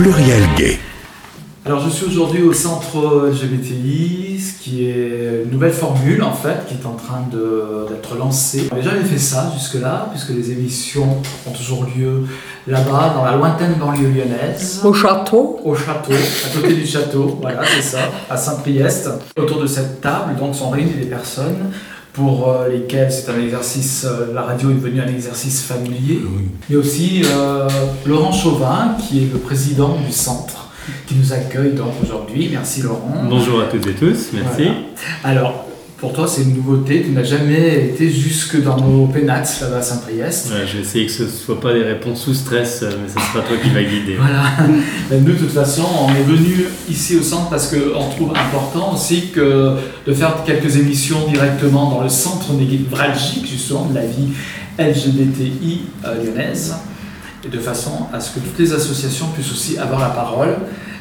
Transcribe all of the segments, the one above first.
Pluriel Gay. Alors je suis aujourd'hui au centre LGBTI, ce qui est une nouvelle formule en fait qui est en train d'être lancée. On n'avait jamais fait ça jusque-là, puisque les émissions ont toujours lieu là-bas, dans la lointaine banlieue lyonnaise. Au château Au château, à côté du château, voilà, c'est ça, à Saint-Priest. Autour de cette table, donc, sont réunies des personnes pour euh, lesquelles c'est un exercice, euh, la radio est devenue un exercice familier, mais aussi euh, Laurent Chauvin, qui est le président du centre, qui nous accueille donc aujourd'hui. Merci Laurent. Bonjour à toutes et tous, merci. Voilà. Alors, pour toi, c'est une nouveauté, tu n'as jamais été jusque dans nos pénates là-bas à Saint-Priest. Ouais, je vais essayer que ce ne soit pas des réponses sous stress, euh, mais ce sera toi qui va guider. Voilà. Mais nous, de toute façon, on est venu ici au centre parce qu'on trouve important aussi que de faire quelques émissions directement dans le centre névralgique, justement, de la vie LGBTI euh, lyonnaise, et de façon à ce que toutes les associations puissent aussi avoir la parole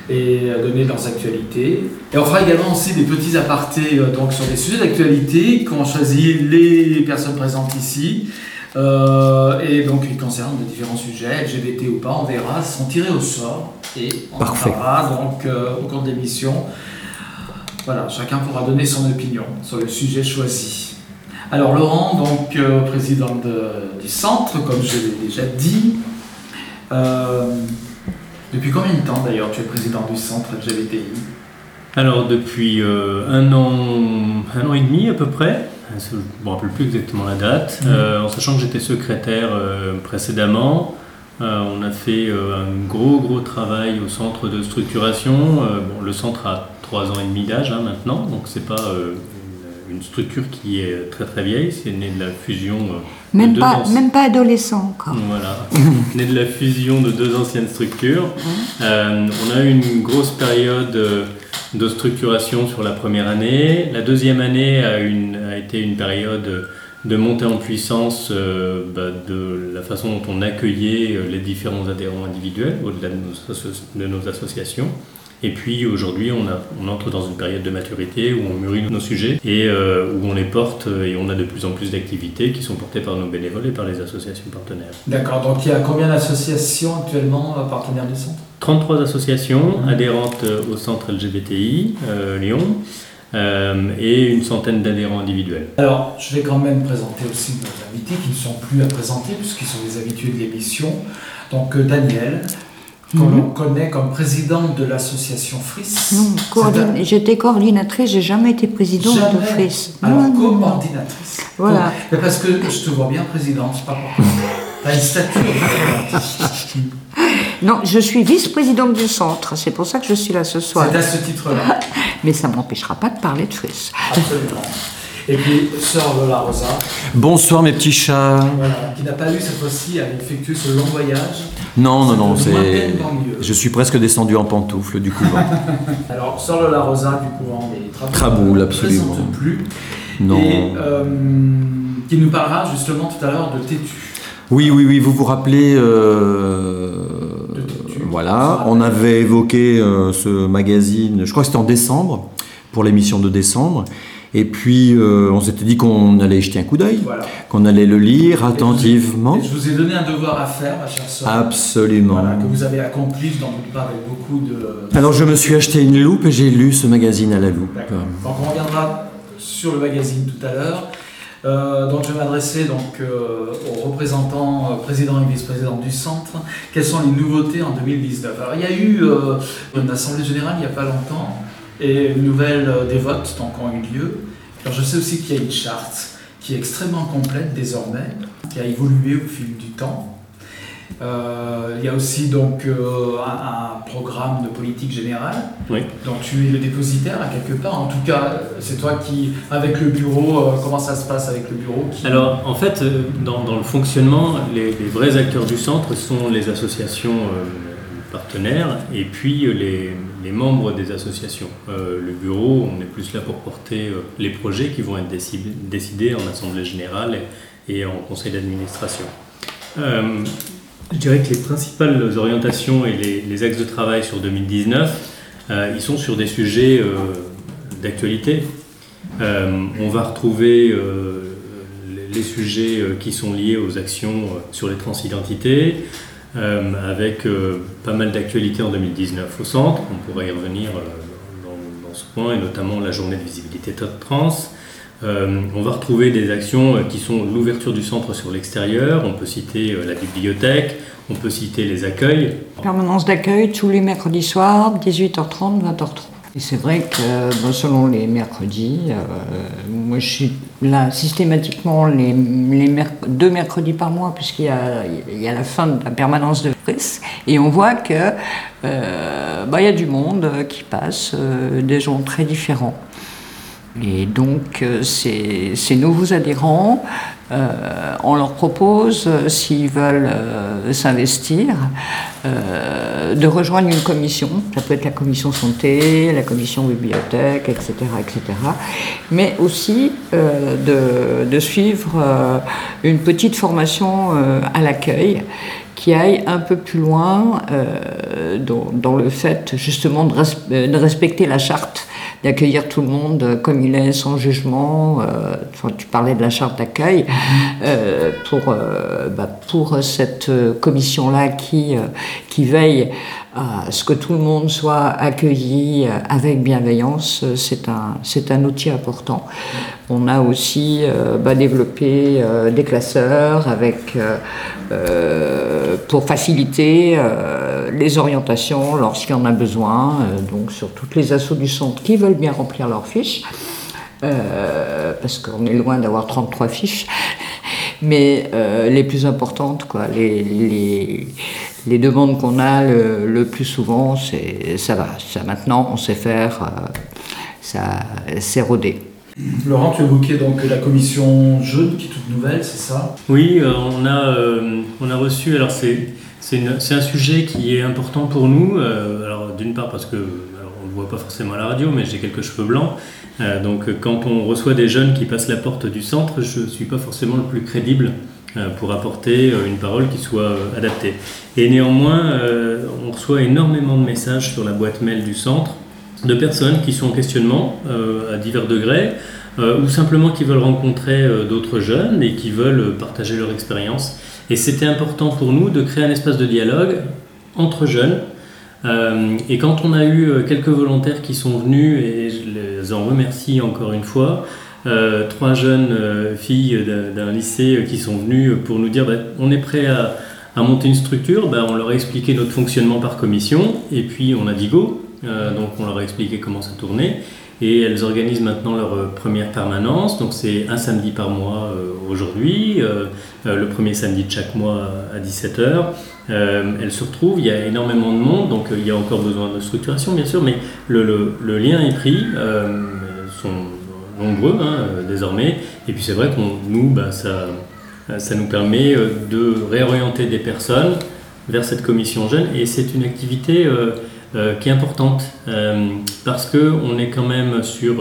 et donner leurs actualités. Et on fera également aussi des petits apartés euh, donc, sur des sujets d'actualité qu'ont choisi les personnes présentes ici. Euh, et donc, ils concernent de différents sujets, LGBT ou pas, on verra, sont tirés au sort et on Parfait. parlera donc euh, au cours de l'émission. Voilà, chacun pourra donner son opinion sur le sujet choisi. Alors Laurent, donc euh, président de- du centre, comme je l'ai déjà dit. Depuis combien de temps d'ailleurs tu es président du centre LGBTI Alors, depuis euh, un, an, un an et demi à peu près, je ne me rappelle plus exactement la date, Mhm. euh, en sachant que j'étais secrétaire euh, précédemment, on a fait un gros gros travail au centre de structuration. Bon, le centre a trois ans et demi d'âge hein, maintenant, donc c'est pas une, structure qui est très très vieille, c'est né de la fusion euh, même deux pas, ans. même pas adolescent encore. Voilà, né de la fusion de deux anciennes structures. Euh, on a eu une grosse période euh, de structuration sur la première année. La deuxième année a, une- a été une période de montée en puissance euh, bah, de la façon dont on accueillait les différents adhérents individuels au-delà de nos associations. Et puis aujourd'hui, on, a- on entre dans une période de maturité où on mûrit nos sujets et euh, où on les porte euh, et on a de plus en plus d'activités qui sont portées par nos bénévoles et par les associations partenaires. D'accord, donc il y a combien d'associations actuellement partenaires du centre? 33 associations Mhm. adhérentes euh, au centre LGBTI euh, Lyon euh, et une centaine d'adhérents individuels. Alors, je vais quand même présenter aussi nos invités qui ne sont plus à présenter puisqu'ils sont des habitués de l'émission. Donc, Daniel, qu'on Mhm. l'on connaît comme président de l'association FRIS. Non, J'étais coordinatrice, j'ai jamais été présidente de. FRIS. Alors, Non, coordinatrice. Voilà. Mais parce que je te vois bien présidente, c'est pas pourquoi. T'as une stature de présidente. Non, je suis vice-présidente du centre, c'est pour ça que je suis là ce soir. C'est à ce titre-là. Mais ça ne m'empêchera pas de parler de FRIS. Absolument. Et puis, sœur Lola Rosa, Bonsoir mes petits chats. voilà, qui n'a pas eu cette fois-ci à effectuer ce long voyage. Non, non, non, C'est. Je suis presque descendu en pantoufle du couvent. Alors, sœur Lola Rosa du couvent des Traboules. Traboul, ne absolument. présente plus. Non. Et euh, qui nous parlera justement tout à l'heure de Tétu. Oui, oui, oui, vous vous rappelez. euh. Voilà, on avait évoqué euh, ce magazine, je crois que c'était en décembre, pour l'émission de décembre. Et puis, euh, on s'était dit qu'on allait jeter un coup d'œil, Voilà. qu'on allait le lire attentivement. Et je vous ai donné un devoir à faire, ma chère sœur. Absolument. Voilà, que vous avez accompli, je n'en doute pas, avec beaucoup de. Alors, je me suis acheté une loupe et j'ai lu ce magazine à la loupe. Donc on reviendra sur le magazine tout à l'heure. Euh, donc je vais m'adresser donc euh, aux représentants, euh, présidents et vice-présidents du centre. Quelles sont les nouveautés en 2019 Alors il y a eu une assemblée générale il n'y a pas longtemps et une nouvelle euh, des votes donc ont eu lieu. Alors je sais aussi qu'il y a une charte qui est extrêmement complète désormais, qui a évolué au fil du temps. Euh, il y a aussi donc euh, un, un programme de politique générale. Oui. Donc tu es le dépositaire à quelque part. En tout cas, c'est toi qui, avec le bureau, euh, comment ça se passe avec le bureau qui- Alors, en fait, dans, dans le fonctionnement, les, les vrais acteurs du centre sont les associations partenaires et puis les, les membres des associations. Euh, le bureau, on est plus là pour porter euh, les projets qui vont être décidés, en assemblée générale et, en conseil d'administration. Euh, je dirais que les principales orientations et les, axes de travail sur 2019, euh, ils sont sur des sujets d'actualité. On va retrouver les- sujets qui sont liés aux actions sur les transidentités, avec pas mal d'actualités en 2019 au centre. On pourrait y revenir dans, dans, ce point, et notamment la journée de visibilité trans. on va retrouver des actions qui sont l'ouverture du centre sur l'extérieur, on peut citer la bibliothèque, on peut citer les accueils. Permanence d'accueil tous les mercredis soirs, 18h30, 20h30. Et c'est vrai que selon les mercredis, euh, moi je suis là systématiquement les, deux mercredis par mois puisqu'il y a, la fin de la permanence de presse et on voit que euh, il y a du monde qui passe, euh, des gens très différents. Et donc ces, ces nouveaux adhérents, euh, on leur propose, euh, s'ils veulent euh, s'investir, de rejoindre une commission. Ça peut être la commission santé, la commission bibliothèque, etc., etc. Mais aussi de, suivre une petite formation à l'accueil qui aille un peu plus loin dans, le fait justement de respecter la charte d'accueillir tout le monde comme il est, sans jugement. Euh, tu parlais de la charte d'accueil. Euh, pour, euh, bah, pour cette commission-là qui, qui veille à ce que tout le monde soit accueilli avec bienveillance, c'est un, c'est un outil important. On a aussi bah, développé des classeurs avec, pour faciliter les orientations lorsqu'il y en a besoin, donc sur toutes les assauts du centre qui veulent bien remplir leurs fiches. Euh, parce qu'on est loin d'avoir 33 fiches, mais euh, les plus importantes, quoi, les, demandes qu'on a le, plus souvent, ça va, ça maintenant on sait faire, euh, ça c'est rodé. Laurent, tu évoquais donc la commission jeune qui est toute nouvelle, c'est ça? Oui, on, a, on a reçu, alors c'est, un sujet qui est important pour nous, alors d'une part parce que on ne voit pas forcément à la radio, mais j'ai quelques cheveux blancs. Euh, donc quand on reçoit des jeunes qui passent la porte du centre, je ne suis pas forcément le plus crédible euh, pour apporter euh, une parole qui soit adaptée. Et néanmoins, on reçoit énormément de messages sur la boîte mail du centre de personnes qui sont en questionnement à divers degrés ou simplement qui veulent rencontrer d'autres jeunes et qui veulent partager leur expérience. Et c'était important pour nous de créer un espace de dialogue entre jeunes euh, et quand on a eu euh, quelques volontaires qui sont venus, et je les en remercie encore une fois, euh, trois jeunes filles d'un lycée qui sont venues pour nous dire bah, on est prêt à, monter une structure, bah, on leur a expliqué notre fonctionnement par commission, et puis on a dit go, donc on leur a expliqué comment ça tournait. Et elles organisent maintenant leur première permanence, donc c'est un samedi par mois aujourd'hui, le premier samedi de chaque mois à 17h. Euh, elle se retrouve, il y a énormément de monde, donc euh, il y a encore besoin de structuration bien sûr, mais le, lien est pris, euh, sont nombreux hein, désormais, et puis c'est vrai qu'on nous, bah, ça nous permet de réorienter des personnes vers cette commission jeune, et c'est une activité qui est importante, parce qu'on est quand même sur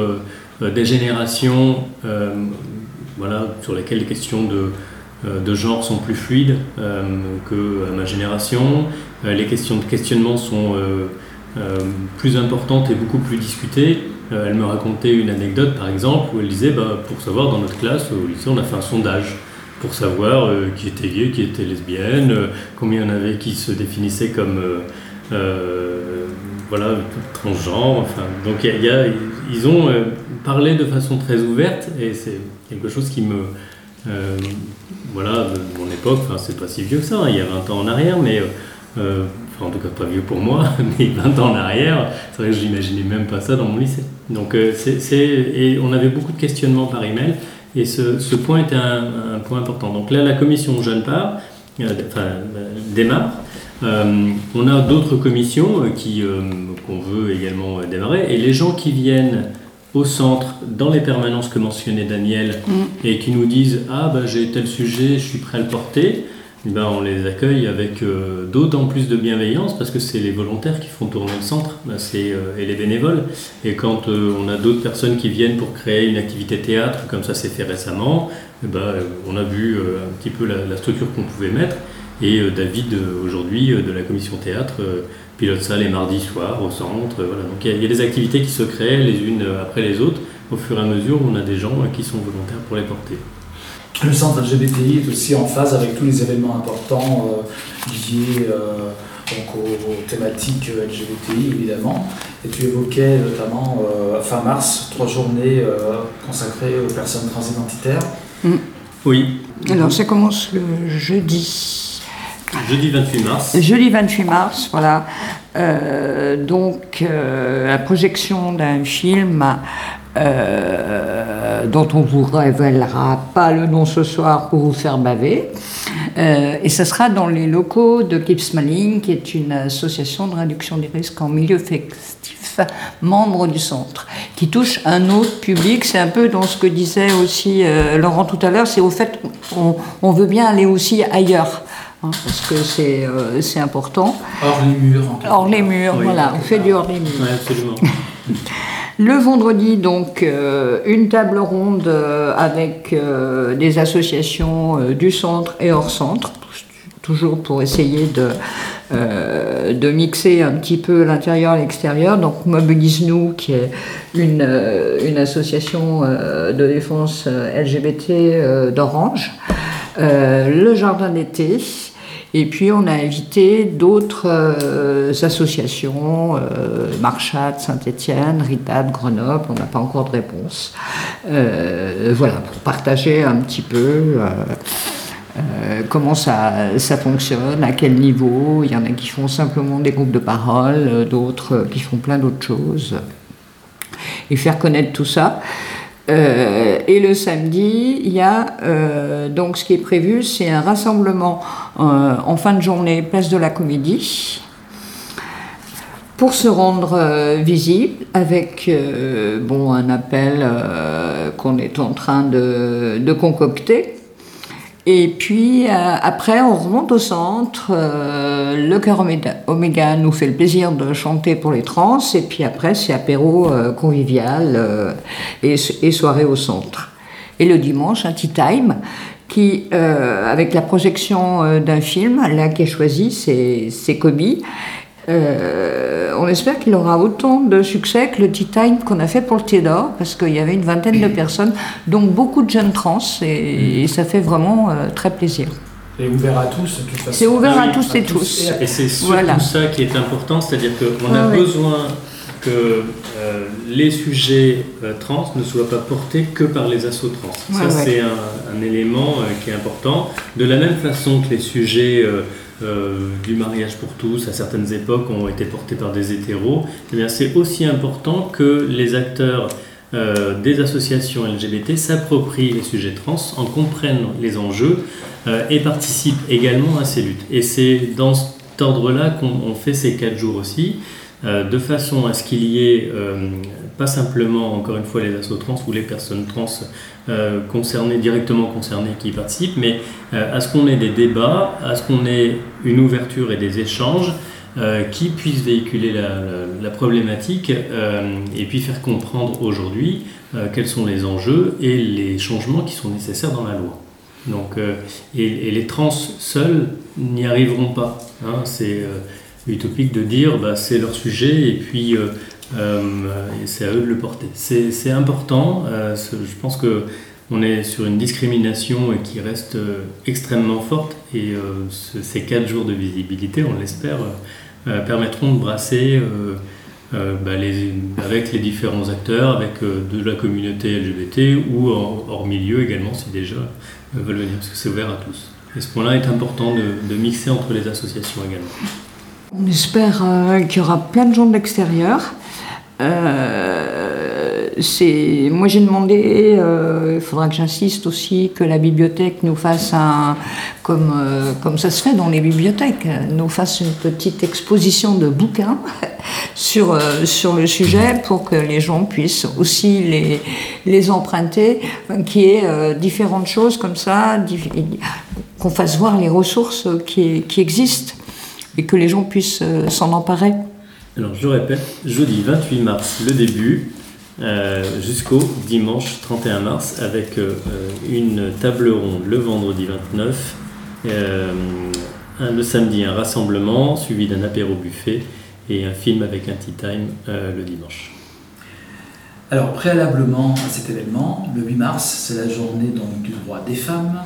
des générations voilà, sur lesquelles les questions de euh, de genre sont plus fluides euh, que ma génération. Euh, les questions de questionnement sont plus importantes et beaucoup plus discutées. elle me racontait une anecdote par exemple où elle disait bah, pour savoir dans notre classe au lycée on a fait un sondage pour savoir qui était gay, qui était lesbienne, combien il y en avait qui se définissaient comme voilà, transgenre. Enfin, donc ils ont parlé de façon très ouverte et c'est quelque chose qui me, euh, voilà, de mon époque, enfin, c'est pas si vieux que ça, hein, il y a 20 ans en arrière, mais euh, en tout cas pas vieux pour moi, mais 20 ans en arrière, c'est vrai que je n'imaginais même pas ça dans mon lycée. Donc, euh, c'est, et on avait beaucoup de questionnements par email, et ce, point était un, point important. Donc là, la commission Jeune Part enfin, démarre. On a d'autres commissions qui, qu'on veut également démarrer, et les gens qui viennent au centre, dans les permanences que mentionnait Daniel, mm. et qui nous disent Ah, ben, j'ai tel sujet, je suis prêt à le porter, eh ben, on les accueille avec euh, d'autant plus de bienveillance parce que c'est les volontaires qui font tourner le centre ben, euh, et les bénévoles. Et quand euh, on a d'autres personnes qui viennent pour créer une activité théâtre, comme ça s'est fait récemment, eh ben, on a vu un petit peu la, la structure qu'on pouvait mettre. Et David, aujourd'hui, de la commission théâtre, pilote ça les mardis soirs au centre. Voilà. Donc il y, a des activités qui se créent les unes après les autres au fur et à mesure où on a des gens qui sont volontaires pour les porter. le centre LGBTI est aussi en phase avec tous les événements importants euh, liés euh, donc aux, thématiques LGBTI évidemment. Et tu évoquais notamment fin mars trois journées consacrées aux personnes transidentitaires. Mm. Oui. Alors ça commence le jeudi. Jeudi 28 mars. Jeudi 28 mars, voilà. donc la projection d'un film euh, dont on vous révélera pas le nom ce soir pour vous faire baver. Euh, et ce sera dans les locaux de Keep Smiling, qui est une association de réduction des risques en milieu festif, membre du centre, qui touche un autre public. C'est un peu dans ce que disait aussi euh, Laurent tout à l'heure, c'est au fait qu'on on veut bien aller aussi ailleurs. Hein, parce que c'est important. Hors les murs. En hors les murs, voilà, on fait du hors les murs. Oui, absolument. Le vendredi, donc, euh, une table ronde euh, avec euh, des associations du centre et hors centre, toujours pour essayer de, de mixer un petit peu l'intérieur et l'extérieur. Donc, Mobilise-nous, qui est une, une association de défense LGBT d'Orange. Le jardin d'été, et puis on a invité d'autres euh, associations, euh, Marchat, Saint-Étienne, Ritad, Grenoble, on n'a pas encore de réponse. Euh, voilà, pour partager un petit peu comment ça, ça fonctionne, à quel niveau. Il y en a qui font simplement des groupes de parole, d'autres qui font plein d'autres choses. Et faire connaître tout ça. Euh, et le samedi, il y a euh, donc ce qui est prévu, c'est un rassemblement euh, en fin de journée, place de la Comédie, pour se rendre visible avec bon un appel qu'on est en train de, de concocter. Et puis euh, après, on remonte au centre. Euh, le cœur Oméga nous fait le plaisir de chanter pour les trans. Et puis après, c'est apéro euh, convivial et, et, soirée au centre. Et le dimanche, un tea time qui, avec la projection d'un film, là qui est choisi, c'est Kobe. Euh, on espère qu'il aura autant de succès que le Tea Time qu'on a fait pour le Théodore, parce qu'il y avait une vingtaine de personnes, donc beaucoup de jeunes trans, et, ça fait vraiment euh, très plaisir. Et ouvert à tous, de toute façon. C'est ouvert à tous et tous. Et c'est surtout ça qui est important, c'est-à-dire qu'on a besoin que euh, les sujets trans ne soient pas portés que par les assos trans. ça, c'est un, élément qui est important. De la même façon que les sujets euh, du mariage pour tous à certaines époques ont été portés par des hétéros, c'est aussi important que les acteurs euh, des associations LGBT s'approprient les sujets trans, en comprennent les enjeux euh, et participent également à ces luttes. Et c'est dans cet ordre-là qu'on fait ces quatre jours aussi. De façon à ce qu'il y ait pas simplement, encore une fois, les assos trans ou les personnes trans euh, concernées, directement concernées qui participent, mais à ce qu'on ait des débats, à ce qu'on ait une ouverture et des échanges qui puissent véhiculer la, problématique et puis faire comprendre aujourd'hui quels sont les enjeux et les changements qui sont nécessaires dans la loi. Donc, et, les trans seuls n'y arriveront pas. Hein, c'est utopique de dire bah, c'est leur sujet et puis euh, euh, c'est à eux de le porter. C'est important, euh, je pense que on est sur une discrimination qui reste extrêmement forte et ces quatre jours de visibilité, on l'espère, permettront de brasser bah, avec les différents acteurs, avec de la communauté LGBT ou hors milieu également si déjà veulent venir, parce que c'est ouvert à tous. Et ce point-là est important de mixer entre les associations également. On espère euh, qu'il y aura plein de gens de l'extérieur. Euh, moi j'ai demandé, euh, il faudra que j'insiste aussi que la bibliothèque nous fasse un, comme, comme ça se fait dans les bibliothèques, nous fasse une petite exposition de bouquins sur, sur le sujet pour que les gens puissent aussi les, les emprunter, qu'il y ait différentes choses comme ça, qu'on fasse voir les ressources qui, qui existent et que les gens puissent euh, s'en emparer. Alors je répète, jeudi 28 mars le début, euh, jusqu'au dimanche 31 mars avec euh, une table ronde le vendredi 29, le samedi un rassemblement suivi d'un apéro buffet et un film avec un tea time le dimanche. Alors, préalablement à cet événement, le 8 mars, c'est la journée donc, du droit des femmes.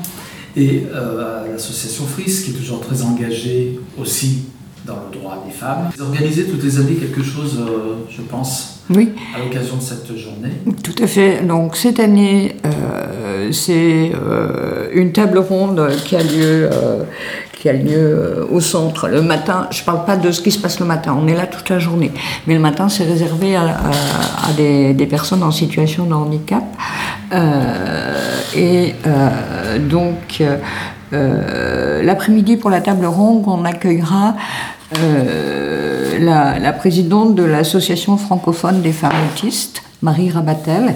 Et euh, l'association FRIS, qui est toujours très engagée aussi dans le droit des femmes, vous organisez toutes les années quelque chose, euh, je pense, Oui, à l'occasion de cette journée. tout à fait. Donc cette année, euh, c'est euh, une table ronde qui a lieu, qui a lieu au centre le matin. Je ne parle pas de ce qui se passe le matin, on est là toute la journée. Mais le matin, c'est réservé à, à- à des, des personnes en situation de handicap. Et donc, euh, l'après-midi, pour la table ronde, on accueillera euh, la, présidente de l'association francophone des femmes autistes, Marie Rabatel,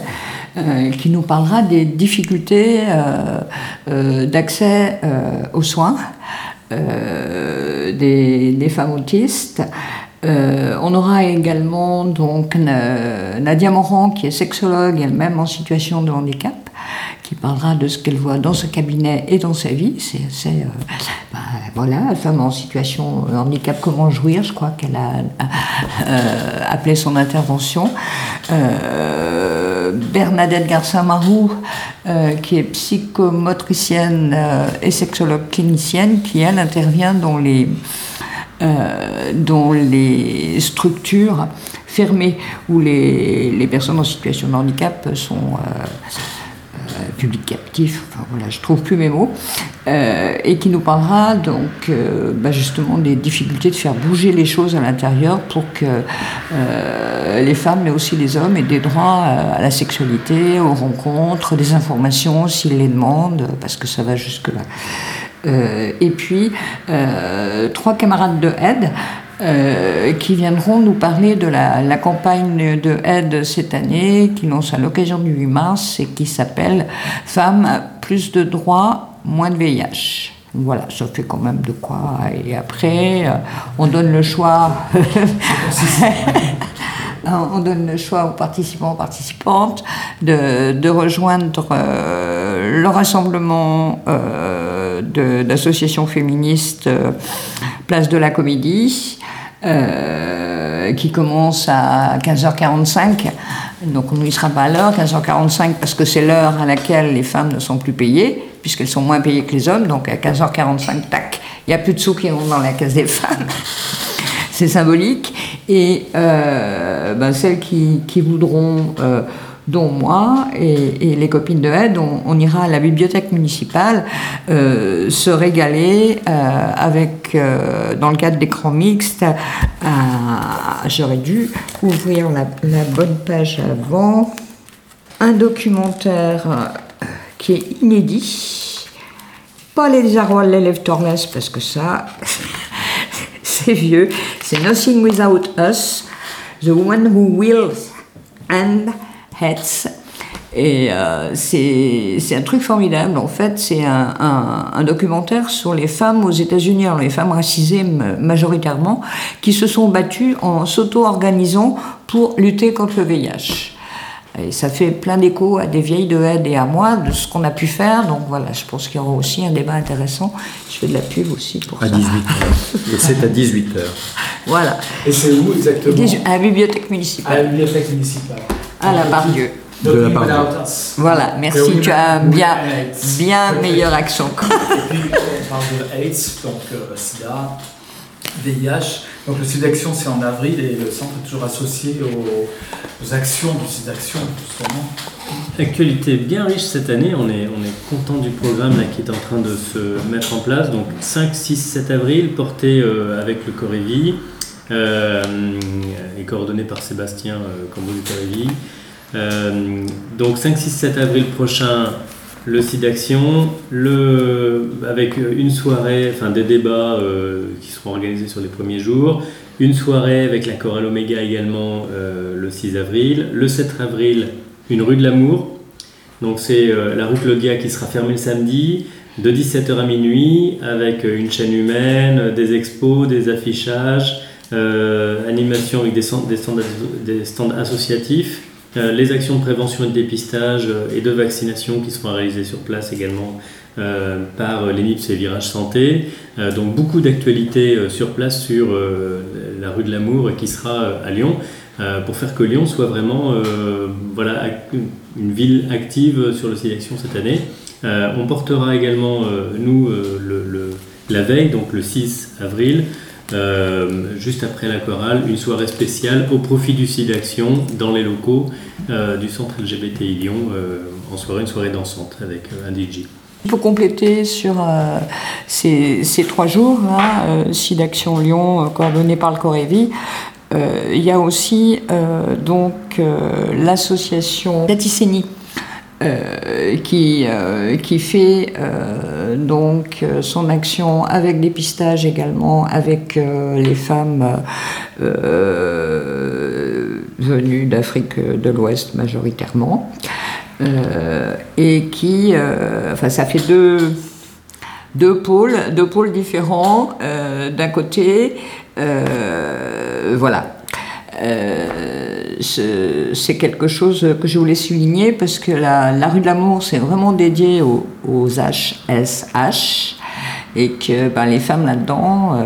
euh, qui nous parlera des difficultés euh, d'accès aux soins des, femmes autistes. On aura également donc Na- Nadia Morand, qui est sexologue elle-même en situation de handicap, qui parlera de ce qu'elle voit dans ce cabinet et dans sa vie. C'est euh, bah, voilà, femme en situation de handicap, comment jouir, je crois qu'elle a euh, appelé son intervention. Euh, Bernadette Garça-Marou, euh, qui est psychomotricienne euh, et sexologue clinicienne, qui elle intervient dans les euh, dans les structures fermées où les, les personnes en situation de handicap sont euh, publics captifs, enfin voilà, je trouve plus mes mots, euh, et qui nous parlera donc euh, bah, justement des difficultés de faire bouger les choses à l'intérieur pour que les femmes, mais aussi les hommes, aient des droits à la sexualité, aux rencontres, des informations s'ils les demandent, parce que ça va jusque-là. Et puis, trois camarades de aide euh, qui viendront nous parler de la, campagne de aide cette année, qui lance à l'occasion du 8 mars et qui s'appelle Femmes, plus de droits, moins de VIH. Voilà, ça fait quand même de quoi. Et après, euh, on donne le choix. On donne le choix aux participants, aux participantes de, rejoindre euh, le rassemblement d'associations féministes Place de la Comédie, euh, qui commence à 15h45. Donc on n'y sera pas à l'heure, 15h45, parce que c'est l'heure à laquelle les femmes ne sont plus payées, puisqu'elles sont moins payées que les hommes. Donc à 15h45, tac, il n'y a plus de sous qui vont dans la case des femmes. C'est symbolique. Et euh, ben, celles qui, qui voudront, euh, dont moi et, les copines de aide, on, ira à la bibliothèque municipale euh, se régaler euh, avec, euh, dans le cadre d'écran mixte, j'aurais dû ouvrir la, bonne page avant, un documentaire qui est inédit. Pas les arrois de l'élève Torles, parce que ça, c'est vieux. C'est Nothing Without Us, The One Who Wills and Hates. Et euh, c'est c'est un truc formidable. En fait, c'est un, un- un documentaire sur les femmes aux États-Unis, alors les femmes racisées majoritairement, qui se sont battues en s'auto-organisant pour lutter contre le VIH. Et ça fait plein d'écho à des vieilles de aide et à moi de ce qu'on a pu faire. Donc voilà, je pense qu'il y aura aussi un débat intéressant. Je fais de la pub aussi pour À ça. 18h. Et c'est à 18h. Voilà. Et c'est où exactement? À la bibliothèque À la municipale, bibliothèque municipale. À la. De la part de-. Voilà, merci, tu as bien, bien meilleur accent. Et puis, on parle de AIDS, donc euh, SIDA, VIH. Donc le site d'action, c'est en avril et le centre est toujours associé aux, aux actions du site d'action, justement. Actualité bien riche cette année, on est, on est content du programme là, qui est en train de se mettre en place. Donc 5, 6, 7 avril, porté euh, avec le Corévi euh, et coordonné par Sébastien euh, Cambo du Corévi. Euh, donc 5, 6, 7 avril prochain, le site d'action, avec une soirée, enfin des débats euh, qui seront organisés sur les premiers jours, une soirée avec la chorale Oméga également euh, le 6 avril, le 7 avril, une rue de l'amour. Donc c'est euh, la rue Claudia qui sera fermée le samedi de 17h à minuit avec euh, une chaîne humaine, euh, des expos, des affichages, euh, animation avec des, stands, associatifs, euh, les actions de prévention et de dépistage euh, et de vaccination qui seront réalisées sur place également euh, par l'ENIPS et Virage Santé. Donc beaucoup d'actualités sur place sur la rue de l'Amour qui sera à Lyon. pour faire que Lyon soit vraiment voilà, une ville active sur le sélection cette année. on portera également, nous, la veille, donc le 6 avril, juste après la chorale, une soirée spéciale au profit du site d'action dans les locaux du centre LGBTI Lyon, en soirée, une soirée dansante avec un DJ. Pour compléter sur euh, ces, trois jours, là, euh, d'action Lyon, euh, coordonné par le Corévi, euh, il y a aussi donc l'association Daticénie. qui, qui fait donc son action avec dépistage également avec les femmes venues d'Afrique de l'Ouest majoritairement. Euh, et qui, euh, enfin, ça fait deux, deux pôles, deux pôles différents. Euh, d'un côté, voilà. C'est quelque chose que je voulais souligner parce que la, rue de l'amour, c'est vraiment dédié aux, HSH et que ben, les femmes là-dedans,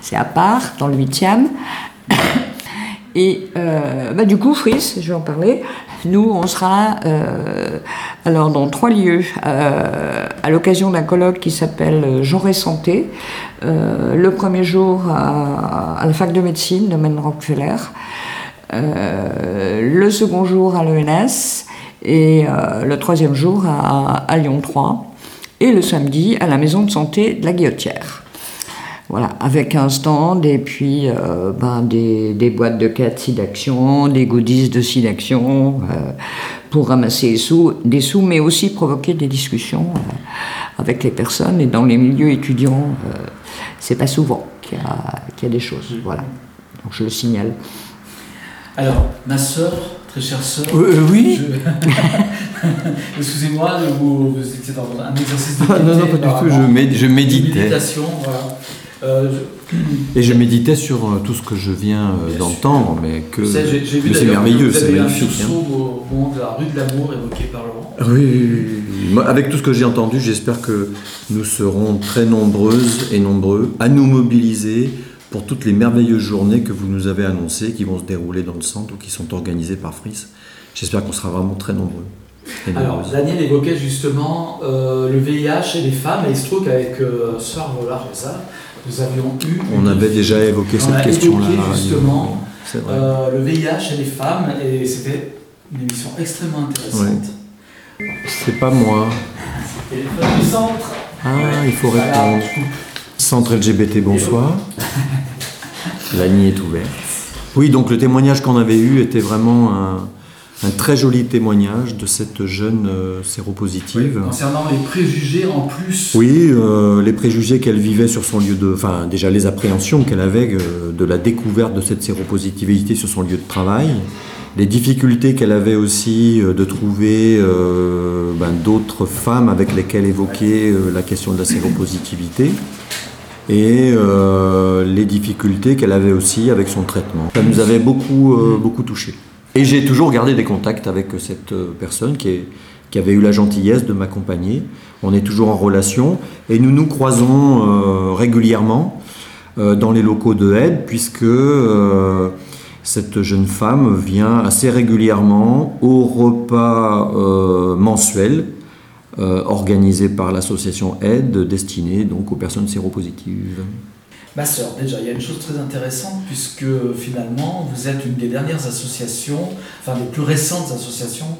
c'est à part, dans le huitième. Et ben, du coup, Fris, je vais en parler, nous, on sera euh, alors dans trois lieux euh, à l'occasion d'un colloque qui s'appelle Genre et Santé. Euh, le premier jour à, la fac de médecine de Maine Rockefeller. Le second jour à l'ENS et le troisième jour à, Lyon 3 et le samedi à la maison de santé de la Guillotière. Voilà, avec un stand et puis euh, ben, des, boîtes de cartes d'action, des goodies de SIDAction euh, pour ramasser des sous, mais aussi provoquer des discussions euh, avec les personnes. Et dans les milieux étudiants, c'est pas souvent qu'il y, a des choses. Voilà, donc je le signale. Alors, ma sœur, très chère sœur. oui. Excusez-moi, vous, vous étiez dans un exercice de. Ah, non, non, pas du tout, je, je méditais. Méditation, voilà. Euh, et je méditais sur euh, tout ce que je viens euh, d'entendre, mais que c'est merveilleux, c'est magnifique. Hein. au moment de la rue de l'amour évoqué par Laurent. Oui, avec tout ce que j'ai entendu, j'espère que nous serons très nombreuses et nombreux à nous mobiliser pour toutes les merveilleuses journées que vous nous avez annoncées, qui vont se dérouler dans le centre ou qui sont organisées par Fris. J'espère qu'on sera vraiment très nombreux. Alors, Daniel évoquait justement le VIH et les femmes, et il se trouve qu'avec euh, Soeur Rosa, nous avions eu. On avait déjà évoqué cette question-là. justement euh, le VIH et les femmes, et c'était une émission extrêmement intéressante. C'est pas moi. C'était le du centre. Ah, il faut répondre. Centre LGBT, bonsoir. La ligne est ouverte. Oui, donc le témoignage qu'on avait eu était vraiment un un très joli témoignage de cette jeune euh, séropositive. concernant les préjugés en plus. Oui, euh, les préjugés qu'elle vivait sur son lieu de... Enfin, déjà les appréhensions qu'elle avait euh, de la découverte de cette séropositivité sur son lieu de travail, les difficultés qu'elle avait aussi de trouver ben, d'autres femmes avec lesquelles évoquer la question de la séropositivité et les difficultés qu'elle avait aussi avec son traitement. Ça nous avait beaucoup, beaucoup touché. Et j'ai toujours gardé des contacts avec cette euh, personne qui, qui avait eu la gentillesse de m'accompagner. On est toujours en relation et nous nous croisons euh, régulièrement euh, dans les locaux de aide puisque cette jeune femme vient assez régulièrement au repas mensuel organisé par l'association Aide destiné donc aux personnes séropositives. Ma sœur, déjà, il y a une chose très intéressante puisque finalement, vous êtes une des dernières associations, enfin des plus récentes associations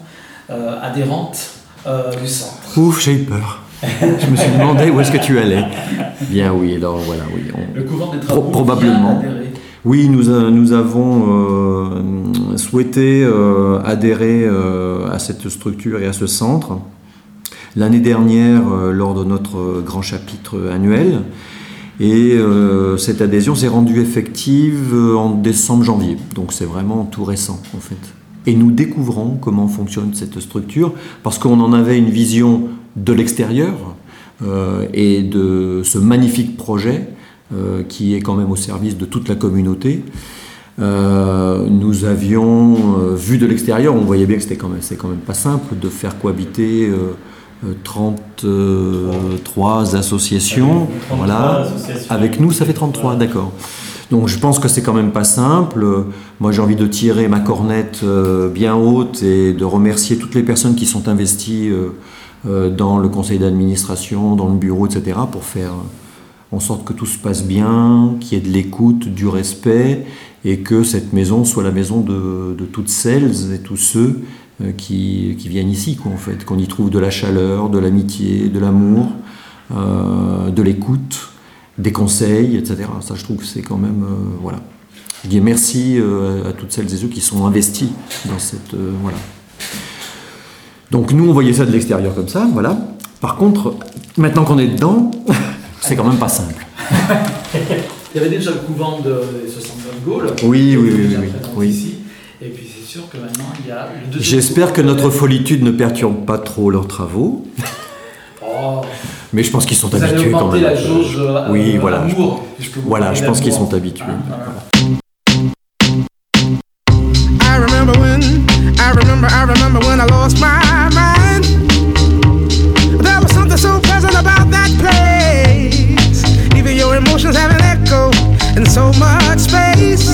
euh, adhérentes euh, du centre. Ouf, j'ai eu peur. Je me suis demandé où est-ce que tu allais. Bien oui, alors voilà, oui. Le couvent des travaux probablement. Oui, nous, nous avons euh, souhaité adhérer à cette structure et à ce centre. L'année dernière, lors de notre grand chapitre annuel, et euh, cette adhésion s'est rendue effective euh, en décembre-janvier. Donc c'est vraiment tout récent en fait. Et nous découvrons comment fonctionne cette structure parce qu'on en avait une vision de l'extérieur euh, et de ce magnifique projet qui est quand même au service de toute la communauté. nous avions vu de l'extérieur, on voyait bien que c'était quand même, quand même pas simple de faire cohabiter 33 associations. voilà. Avec nous, ça fait 33, d'accord. Donc je pense que c'est quand même pas simple. Moi j'ai envie de tirer ma cornette euh, bien haute et de remercier toutes les personnes qui sont investies euh, euh, dans le conseil d'administration, dans le bureau, etc. pour faire en sorte que tout se passe bien, qu'il y ait de l'écoute, du respect et que cette maison soit la maison de, de toutes celles et tous ceux qui, qui, viennent ici, quoi, en fait, qu'on y trouve de la chaleur, de l'amitié, de l'amour, de l'écoute des conseils, etc. Ça, je trouve que c'est quand même. Euh, voilà. Je dis merci euh, à toutes celles et ceux qui sont investis dans cette. Euh, voilà. Donc, nous, on voyait ça de l'extérieur comme ça, voilà. Par contre, maintenant qu'on est dedans, c'est quand même pas simple. Il y avait déjà le couvent de 69 Gaulle. Oui, oui, oui. oui, oui. Ici. Et puis c'est sûr que maintenant il y a. J'espère que notre folitude ne perturbe pas trop leurs travaux. Oh. Mais je pense qu'ils sont Vous habitués quand même. la jauge euh, oui, voilà. Amour, je, je voilà, je pense qu'ils sont habitués. I remember when, I remember, I remember when I lost my mind. There was something so pleasant about that place. Even your emotions have an echo in so much space.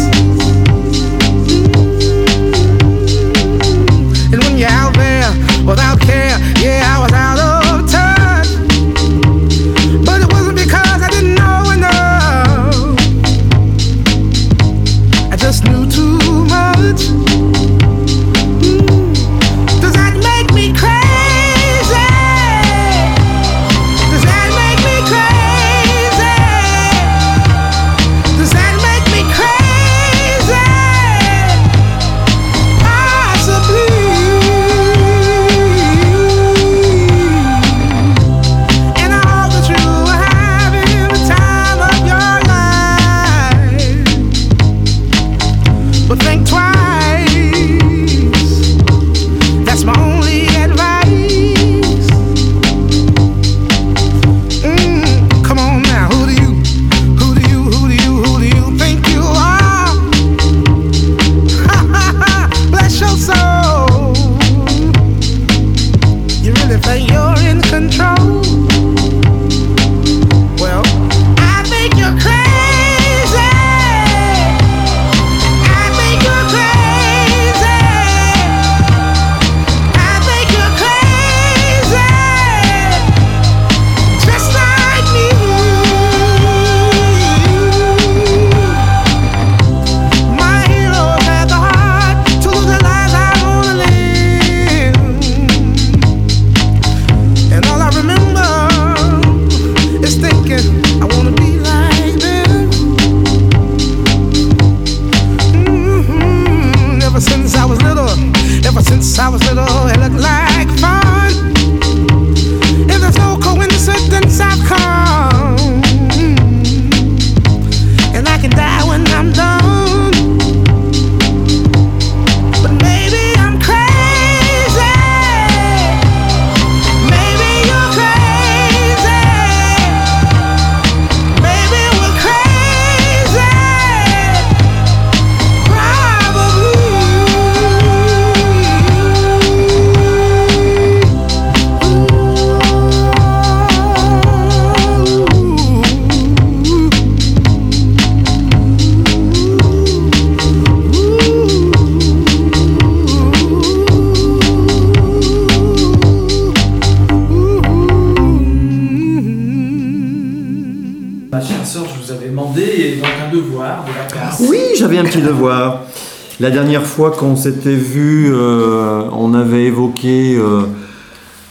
La dernière fois qu'on s'était vu, euh, on avait évoqué euh,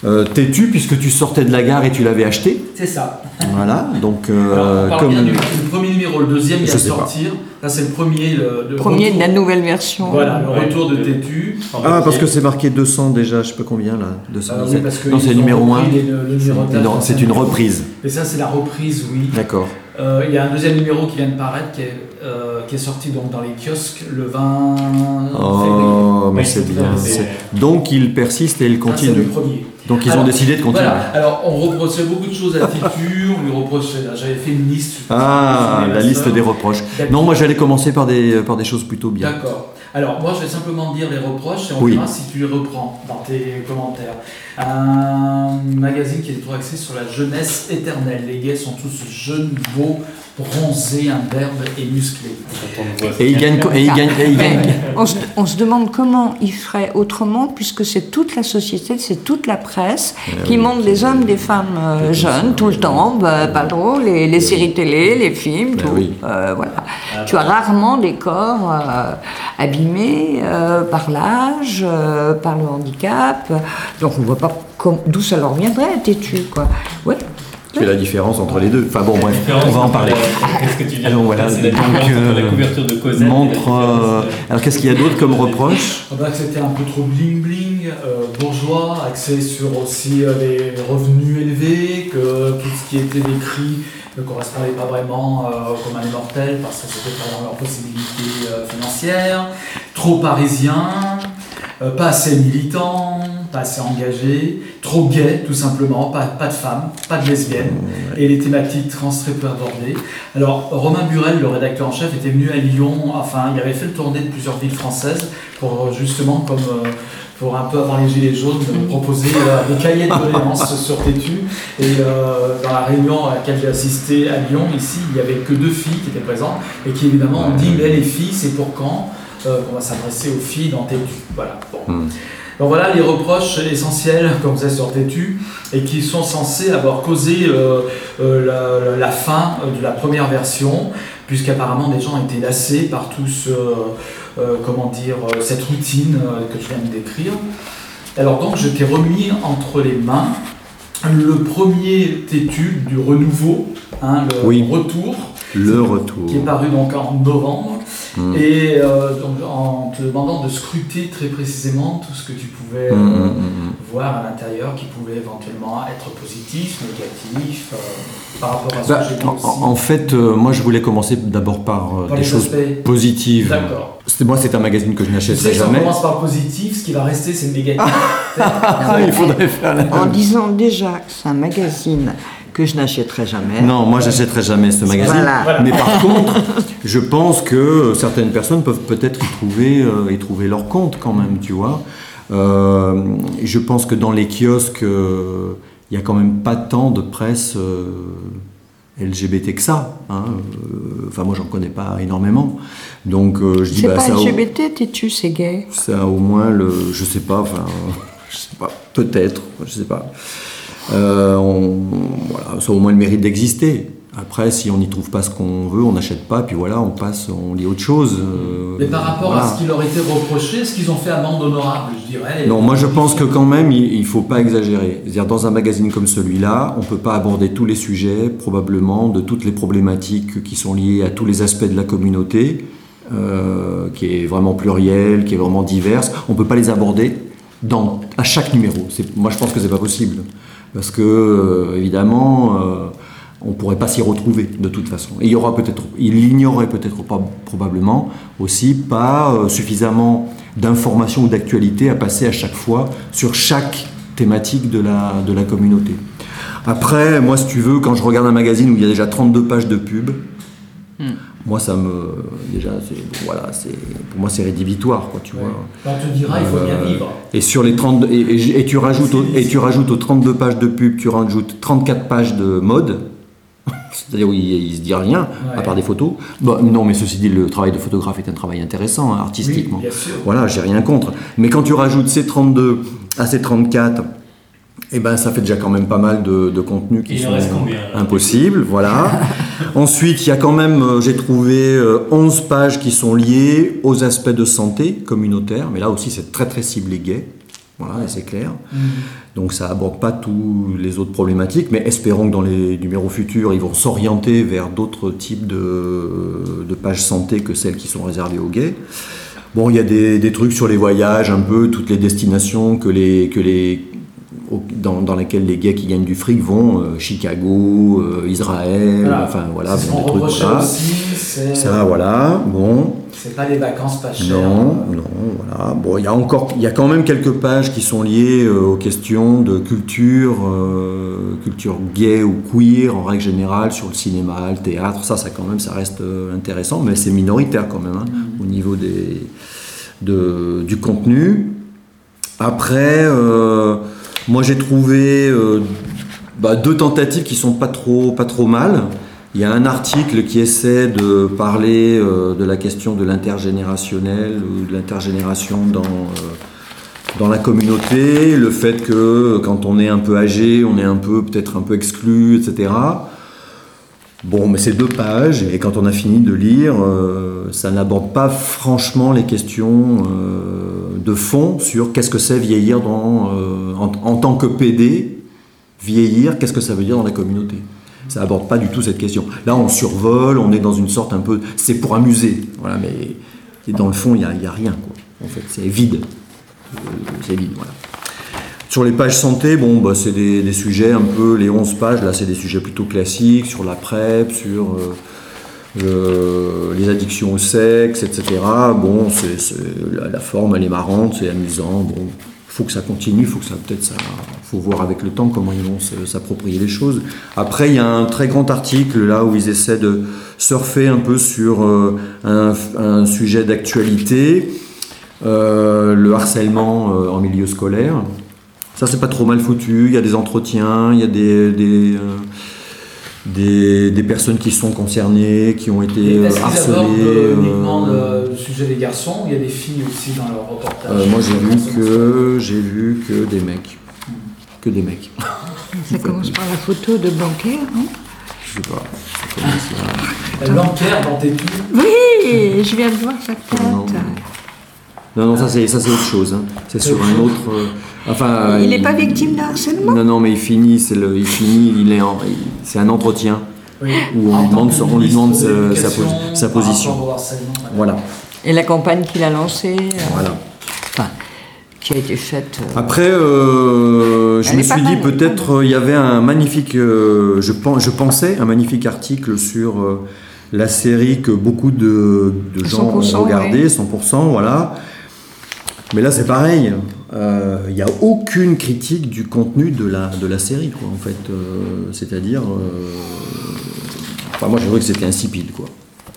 euh, Têtu, puisque tu sortais de la gare et tu l'avais acheté. C'est ça. Voilà, donc. comme... le premier numéro, le deuxième il va sortir. Là, c'est le premier. Le, premier de la nouvelle version. Voilà, le retour de Tétu. Ah, parce que c'est marqué 200 déjà, je sais pas combien là. 200, ah non, c'est numéro 1. Non, c'est une reprise. Et ça, c'est la reprise, oui. D'accord. Il y a un deuxième numéro qui vient de paraître qui est qui est sorti donc dans les kiosques le 20 oh, mais c'est bien. Donc il persiste et il continue. le premier. Donc ils ont décidé de continuer. Alors on reprochait beaucoup de choses à Titu, on lui reprochait, j'avais fait une liste. Ah, la liste des reproches. Non, moi j'allais commencer par des, par des choses plutôt bien. D'accord. Alors, moi, je vais simplement dire les reproches et on verra si tu les reprends dans tes commentaires. Un magazine qui est trop axé sur la jeunesse éternelle. Les gays sont tous jeunes, beaux, bronzés, imberbes et musclés. Et il gagne, et il gagne, et il gagne- Mais on, se, on se demande comment il ferait autrement, puisque c'est toute la société, c'est toute la presse qui montre des hommes, des femmes euh, jeunes tout le temps, bah, pas drôle, les, les séries télé, les films, tout. oui. Euh, voilà. Tu as rarement des corps euh, abîmés euh, par l'âge, euh, par le handicap, donc on voit pas d'où ça leur viendrait, têtu, quoi. Ouais. Tu fais la différence entre les deux. Enfin bon, bref, on va en parler. Qu'est-ce que tu viens Alors de voilà, la donc, euh, la couverture de Cosette et la Montre. euh, alors qu'est-ce qu'il y a d'autre comme reproche Ah bah, que c'était un peu trop bling bling, euh, bourgeois, axé sur aussi euh, les revenus élevés, que tout ce qui était décrit ne correspondait pas vraiment euh, au commun des mortels parce que c'était pas dans leurs possibilités euh, financières, trop parisien, euh, pas assez militant, pas assez engagé, trop gay tout simplement, pas, pas de femmes, pas de lesbiennes, et les thématiques trans très peu abordées. Alors Romain Burel, le rédacteur en chef, était venu à Lyon, enfin il avait fait le tournée de plusieurs villes françaises pour euh, justement comme euh, pour un peu avant les gilets jaunes euh, proposer euh, des cahiers de doléances sur Tétu et euh, dans la réunion à laquelle j'ai assisté à Lyon ici il n'y avait que deux filles qui étaient présentes et qui évidemment ont dit mais les filles c'est pour quand? Qu'on va s'adresser aux filles dans Tétu voilà bon. Hmm. Donc voilà les reproches essentiels comme ça sur Tétu et qui sont censés avoir causé euh, euh, la, fin de la première version, puisqu'apparemment des gens étaient lassés par tout ce, euh, comment dire, cette routine que je viens de décrire. Alors donc je t'ai remis entre les mains le premier Tétu du renouveau, hein, le Oui. retour, Le retour. qui est paru donc en novembre. Mm. Et euh, donc, en te demandant de scruter très précisément tout ce que tu pouvais Mm, euh, mm, voir à l'intérieur qui pouvait éventuellement être positif, négatif, euh, par rapport à ce Bah, que j'ai dit aussi. en, en fait, euh, moi je voulais commencer d'abord par euh, des les choses aspects. positives. D'accord. Moi, c'est un magazine que je n'achèterai que si on jamais. commence par positif, ce qui va rester, c'est le négatif. Ah, il faudrait faire la En disant déjà que c'est un magazine que je n'achèterai jamais. Non, moi j'achèterai jamais ce magazine. Voilà. Mais par contre, je pense que certaines personnes peuvent peut-être y trouver, euh, y trouver leur compte quand même, tu vois. Euh, je pense que dans les kiosques, euh, il y a quand même pas tant de presse euh, LGBT que ça. hein. Enfin, moi j'en connais pas énormément. Donc euh, je dis, C'est bah, pas ça, a au- LGBT, t'es-tu, c'est gay. ça au moins le. Je sais pas, enfin. Je sais pas, peut-être, je sais pas. Euh, on- voilà, ça a au moins le mérite d'exister. Après, si on n'y trouve pas ce qu'on veut, on n'achète pas, puis voilà, on passe, on lit autre chose. euh, Mais par rapport voilà. à ce qui leur était reproché, est-ce qu'ils ont fait amende honorable, je dirais? Non, moi je pense que quand même, il ne faut pas exagérer. C'est-à-dire, dans un magazine comme celui-là, on ne peut pas aborder tous les sujets, probablement, de toutes les problématiques qui sont liées à tous les aspects de la communauté, euh, qui est vraiment plurielle, qui est vraiment diverse. On ne peut pas les aborder dans, à chaque numéro. Moi je pense que c'est pas possible. Parce que, euh, évidemment, on ne pourrait pas s'y retrouver de toute façon. Et il y aura peut-être, il n'y aurait peut-être pas, probablement aussi pas euh, suffisamment d'informations ou d'actualités à passer à chaque fois sur chaque thématique de la, de la communauté. Après, moi, si tu veux, quand je regarde un magazine où il y a déjà 32 pages de pub, moi, ça me. Déjà, voilà, c'est, pour moi, c'est rédhibitoire, quoi, tu Ouais. vois. On te dira, il faut bien Euh, vivre. Et sur les 30 et, et- et tu rajoutes au- et tu rajoutes aux 32 pages de pub, tu rajoutes 34 pages de mode. C'est-à-dire où il, il se dit rien à part des photos. Bon, non, mais ceci dit, le travail de photographe est un travail intéressant hein, artistiquement. Oui, bien sûr. Voilà, j'ai rien contre. Mais quand tu rajoutes ces 32 à ces 34, eh ben, ça fait déjà quand même pas mal de, de contenus qui sont impossibles. Voilà. Ensuite, il y a quand même, euh, j'ai trouvé euh, 11 pages qui sont liées aux aspects de santé communautaire. Mais là aussi, c'est très très ciblé gay. Voilà, et c'est clair. Mhm. Donc ça aborde pas tous les autres problématiques, mais espérons que dans les numéros futurs, ils vont s'orienter vers d'autres types de, de pages santé que celles qui sont réservées aux gays. Bon, il y a des, des trucs sur les voyages, un peu toutes les destinations que les, que les, au- dans, dans lesquelles les gays qui gagnent du fric vont, euh, Chicago, euh, Israël, Voilà. enfin voilà, bon, des trucs voilà. aussi, c'est Ça, voilà, bon. c'est pas les vacances pas chères. Non, non, voilà. Bon, il y a encore, il y a quand même quelques pages qui sont liées euh, aux questions de culture, culture gay ou queer en règle générale sur le cinéma, le théâtre. Ça, ça quand même, ça reste intéressant, mais c'est minoritaire quand même hein, au niveau des de- du contenu. Après, euh, moi j'ai trouvé euh, bah, deux tentatives qui sont pas trop, pas trop mal. Il y a un article qui essaie de parler euh, de la question de l'intergénérationnel ou de l'intergénération dans, euh, dans la communauté, le fait que quand on est un peu âgé, on est un peu peut-être un peu exclu, etc. Bon, mais c'est deux pages, et quand on a fini de lire, euh, ça n'aborde pas franchement les questions euh, de fond sur qu'est-ce que c'est vieillir euh, en, en tant que PD, vieillir, qu'est-ce que ça veut dire dans la communauté. Ça aborde pas du tout cette question. Là, on survole, on est dans une sorte un peu. C'est pour amuser, voilà, mais dans le fond, il n'y a, a rien, quoi. En fait, c'est vide. C'est vide, voilà. Sur les pages santé, bon, bah, c'est des, sujets un peu, les 11 pages, là, c'est des sujets plutôt classiques, sur la PrEP, sur euh, le- les addictions au sexe, etc. Bon, c'est, la, forme, elle est marrante, c'est amusant. Bon, faut que ça continue, faut que ça, peut-être, ça, faut voir avec le temps comment ils vont s'approprier les choses. Après, il y a un très grand article là où ils essaient de surfer un peu sur euh, un, sujet d'actualité, euh, le harcèlement euh, en milieu scolaire. Ça, c'est pas trop mal foutu. Il y a des entretiens, il y a des, des, euh, des, des personnes qui sont concernées, qui ont été euh, Est-ce qu'ils harcelées. abordent euh, euh, uniquement le, le sujet des garçons ou il y a des filles aussi dans leur reportage? Euh, moi, j'ai vu que j'ai vu que des mecs, que des mecs. Ça commence par la photo de Blanquer, non? Je sais pas. ça commence à- L'enquête dans tes Oui, je viens de voir sa tête. Non, Non, non, ça c'est ça c'est autre chose. hein. C'est sur un autre. euh, enfin. Il n'est pas victime de harcèlement? Non, non, mais il finit, c'est le, il finit, il est en, il- c'est un entretien. oui. Où on demande on lui demande sa- position. Voilà, Et la campagne qu'il a lancée, euh, voilà. enfin, qui a été faite. euh, Après, euh, je me suis dit mal, peut-être euh, il y avait un magnifique, euh, je, pen- je pensais un magnifique article sur euh, la série que beaucoup de, de gens ont 100%, regardé, ouais. 100%, voilà. Mais là, c'est pareil. Euh, Il n'y a aucune critique du contenu de la, de la série, quoi, en fait. Euh, C'est-à-dire, euh, enfin, moi, j'ai trouvé que c'était insipide, quoi.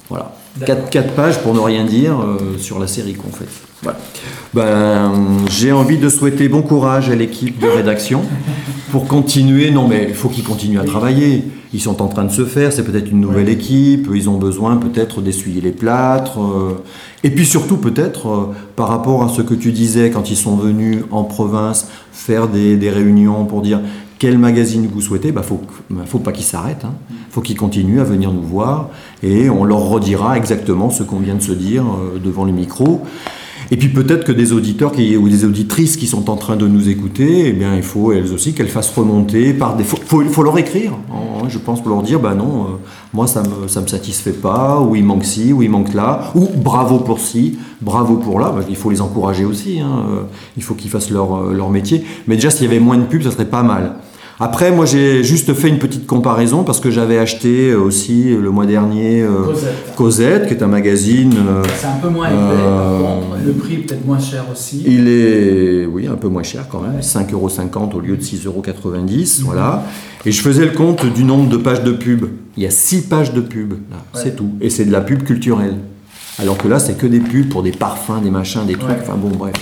Voilà. D'accord. 4, pages pour ne rien dire euh, sur la série, quoi, en fait. Voilà. Ben, j'ai envie de souhaiter bon courage à l'équipe de rédaction pour continuer. Non, mais il faut qu'ils continuent à travailler. Ils sont en train de se faire. C'est peut-être une nouvelle équipe. Ils ont besoin peut-être d'essuyer les plâtres. euh, et puis surtout peut-être euh, par rapport à ce que tu disais quand ils sont venus en province faire des, des réunions pour dire quel magazine vous souhaitez, bah faut, que- bah, faut pas qu'ils s'arrêtent, hein. faut qu'ils continuent à venir nous voir et on leur redira exactement ce qu'on vient de se dire euh, devant le micro. Et puis peut-être que des auditeurs ou des auditrices qui sont en train de nous écouter, eh bien il faut elles aussi qu'elles fassent remonter par des. Faut, faut, faut leur écrire, hein, je pense, pour leur dire, bah non, euh, moi ça me ça me satisfait pas, ou il manque ci, ou il manque là, ou bravo pour ci, bravo pour là. Bah, il faut les encourager aussi. hein, euh, il faut qu'ils fassent leur euh, leur métier. Mais déjà s'il y avait moins de pubs, ça serait pas mal. Après, moi j'ai juste fait une petite comparaison parce que j'avais acheté euh, aussi euh, le mois dernier euh, Cosette. Cosette, qui est un magazine. euh, C'est un peu moins épais, Euh. Le prix est peut-être moins cher aussi. il est, oui, un peu moins cher quand même, 5,50€ au lieu de 6,90€, voilà. Et je faisais le compte du nombre de pages de pub. Il y a 6 pages de pub, là, Ouais. c'est tout. Et c'est de la pub culturelle. Alors que là, c'est que des pubs pour des parfums, des machins, des trucs, Ouais. enfin bon, bref.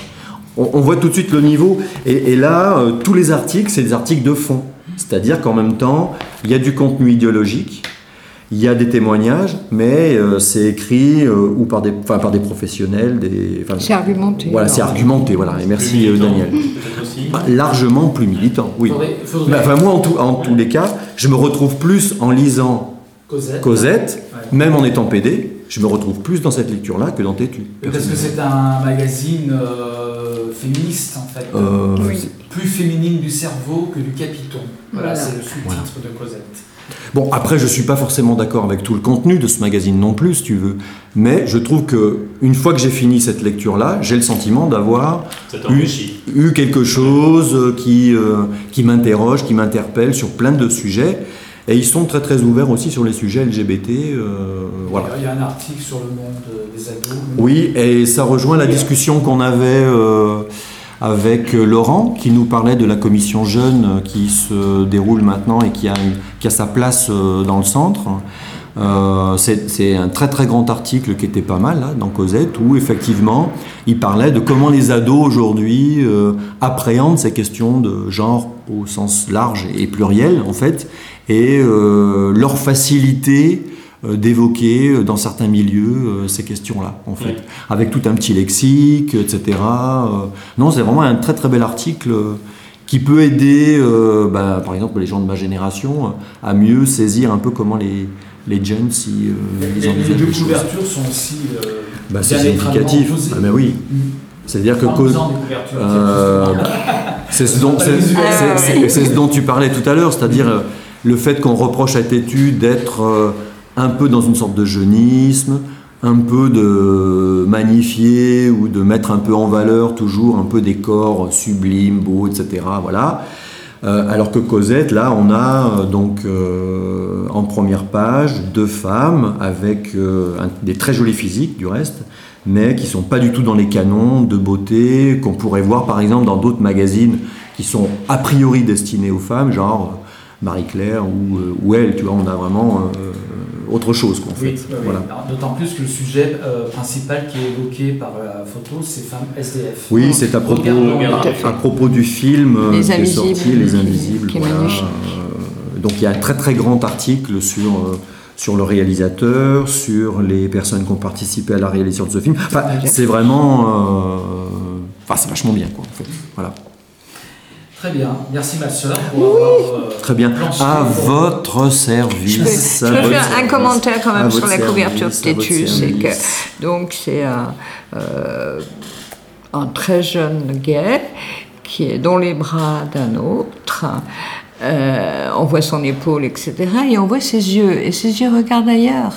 On, on voit tout de suite le niveau. Et, et là, euh, tous les articles, c'est des articles de fond. C'est-à-dire qu'en même temps, il y a du contenu idéologique, il y a des témoignages, mais euh, c'est écrit euh, ou par des, enfin, par des professionnels, des. C'est argumenté. voilà, c'est argumenté, voilà. Et merci Militant, Daniel. peut-être aussi. Ah, Largement plus militant, oui. Faudrait, faudrait Mais enfin, moi, en, tout- en tous les cas, je me retrouve plus en lisant Cosette. Cosette, Ouais. même en étant PD, je me retrouve plus dans cette lecture-là que dans Tétu. Parce que c'est un magazine euh, féministe en fait. Euh, Oui. Plus féminine du cerveau que du capiton. Voilà, Voilà. c'est le sous-titre de Cosette. Bon, après, je suis pas forcément d'accord avec tout le contenu de ce magazine non plus, si tu veux. Mais je trouve que une fois que j'ai fini cette lecture-là, j'ai le sentiment d'avoir eu, quelque chose euh, qui, euh, qui m'interroge, qui m'interpelle sur plein de sujets. Et ils sont très très ouverts aussi sur les sujets LGBT. euh, voilà. Il y a un article sur le monde des ados. Oui, et ça rejoint la discussion qu'on avait euh, avec euh, Laurent, qui nous parlait de la commission jeune qui se déroule maintenant et qui a, qui a sa place dans le centre. Euh, c'est un très très grand article qui était pas mal là, dans Cosette où effectivement il parlait de comment les ados aujourd'hui euh, appréhendent ces questions de genre au sens large et pluriel en fait et euh, leur facilité d'évoquer dans certains milieux ces questions-là, en fait, Oui. avec tout un petit lexique, etc. Non, c'est vraiment un très très bel article qui peut aider, bah, par exemple, les gens de ma génération à mieux saisir un peu comment les, les jeunes si, euh, ils Les, envisagent les deux couvertures sont aussi euh, Bah, c'est significatif. Ah, mais oui. Mm. C'est-à-dire que cause- euh, c'est ce, dont- ce tu parlais tout à l'heure, c'est-à-dire euh, le fait qu'on reproche à étude d'être euh, un peu dans une sorte de jeunisme, un peu de magnifier ou de mettre un peu en valeur toujours un peu des corps sublimes, beaux, etc. Voilà. Euh, alors que Cosette, là, on a euh, donc euh, en première page deux femmes avec des très jolis physiques du reste, mais qui sont pas du tout dans les canons de beauté qu'on pourrait voir par exemple dans d'autres magazines qui sont a priori destinés aux femmes, genre Marie-Claire ou, elle, tu vois, on a vraiment autre chose Oui, fait. oui, oui. Voilà. Alors, D'autant plus que le sujet euh, principal qui est évoqué par la photo, c'est femmes SDF. Oui, c'est à propos, Regardons- Regardons. à propos du film euh, Les qui est sorti, Les Invisibles. qui est voilà. magnifique. Euh, donc il y a un très très grand article sur, euh, sur le réalisateur, sur les personnes qui ont participé à la réalisation de ce film. Enfin, c'est vraiment... euh, Enfin, c'est vachement bien, quoi, en fait. Voilà. Très bien, merci ma soeur pour avoir. euh, Très bien. À pour- votre service. Je peux, je faire un commentaire quand À même sur la couverture de service, à votre Tétu, c'est que service. donc c'est un, euh, un très jeune gay qui est dans les bras d'un autre. Euh, on voit son épaule, etc. Et on voit ses yeux. Et ses yeux regardent ailleurs.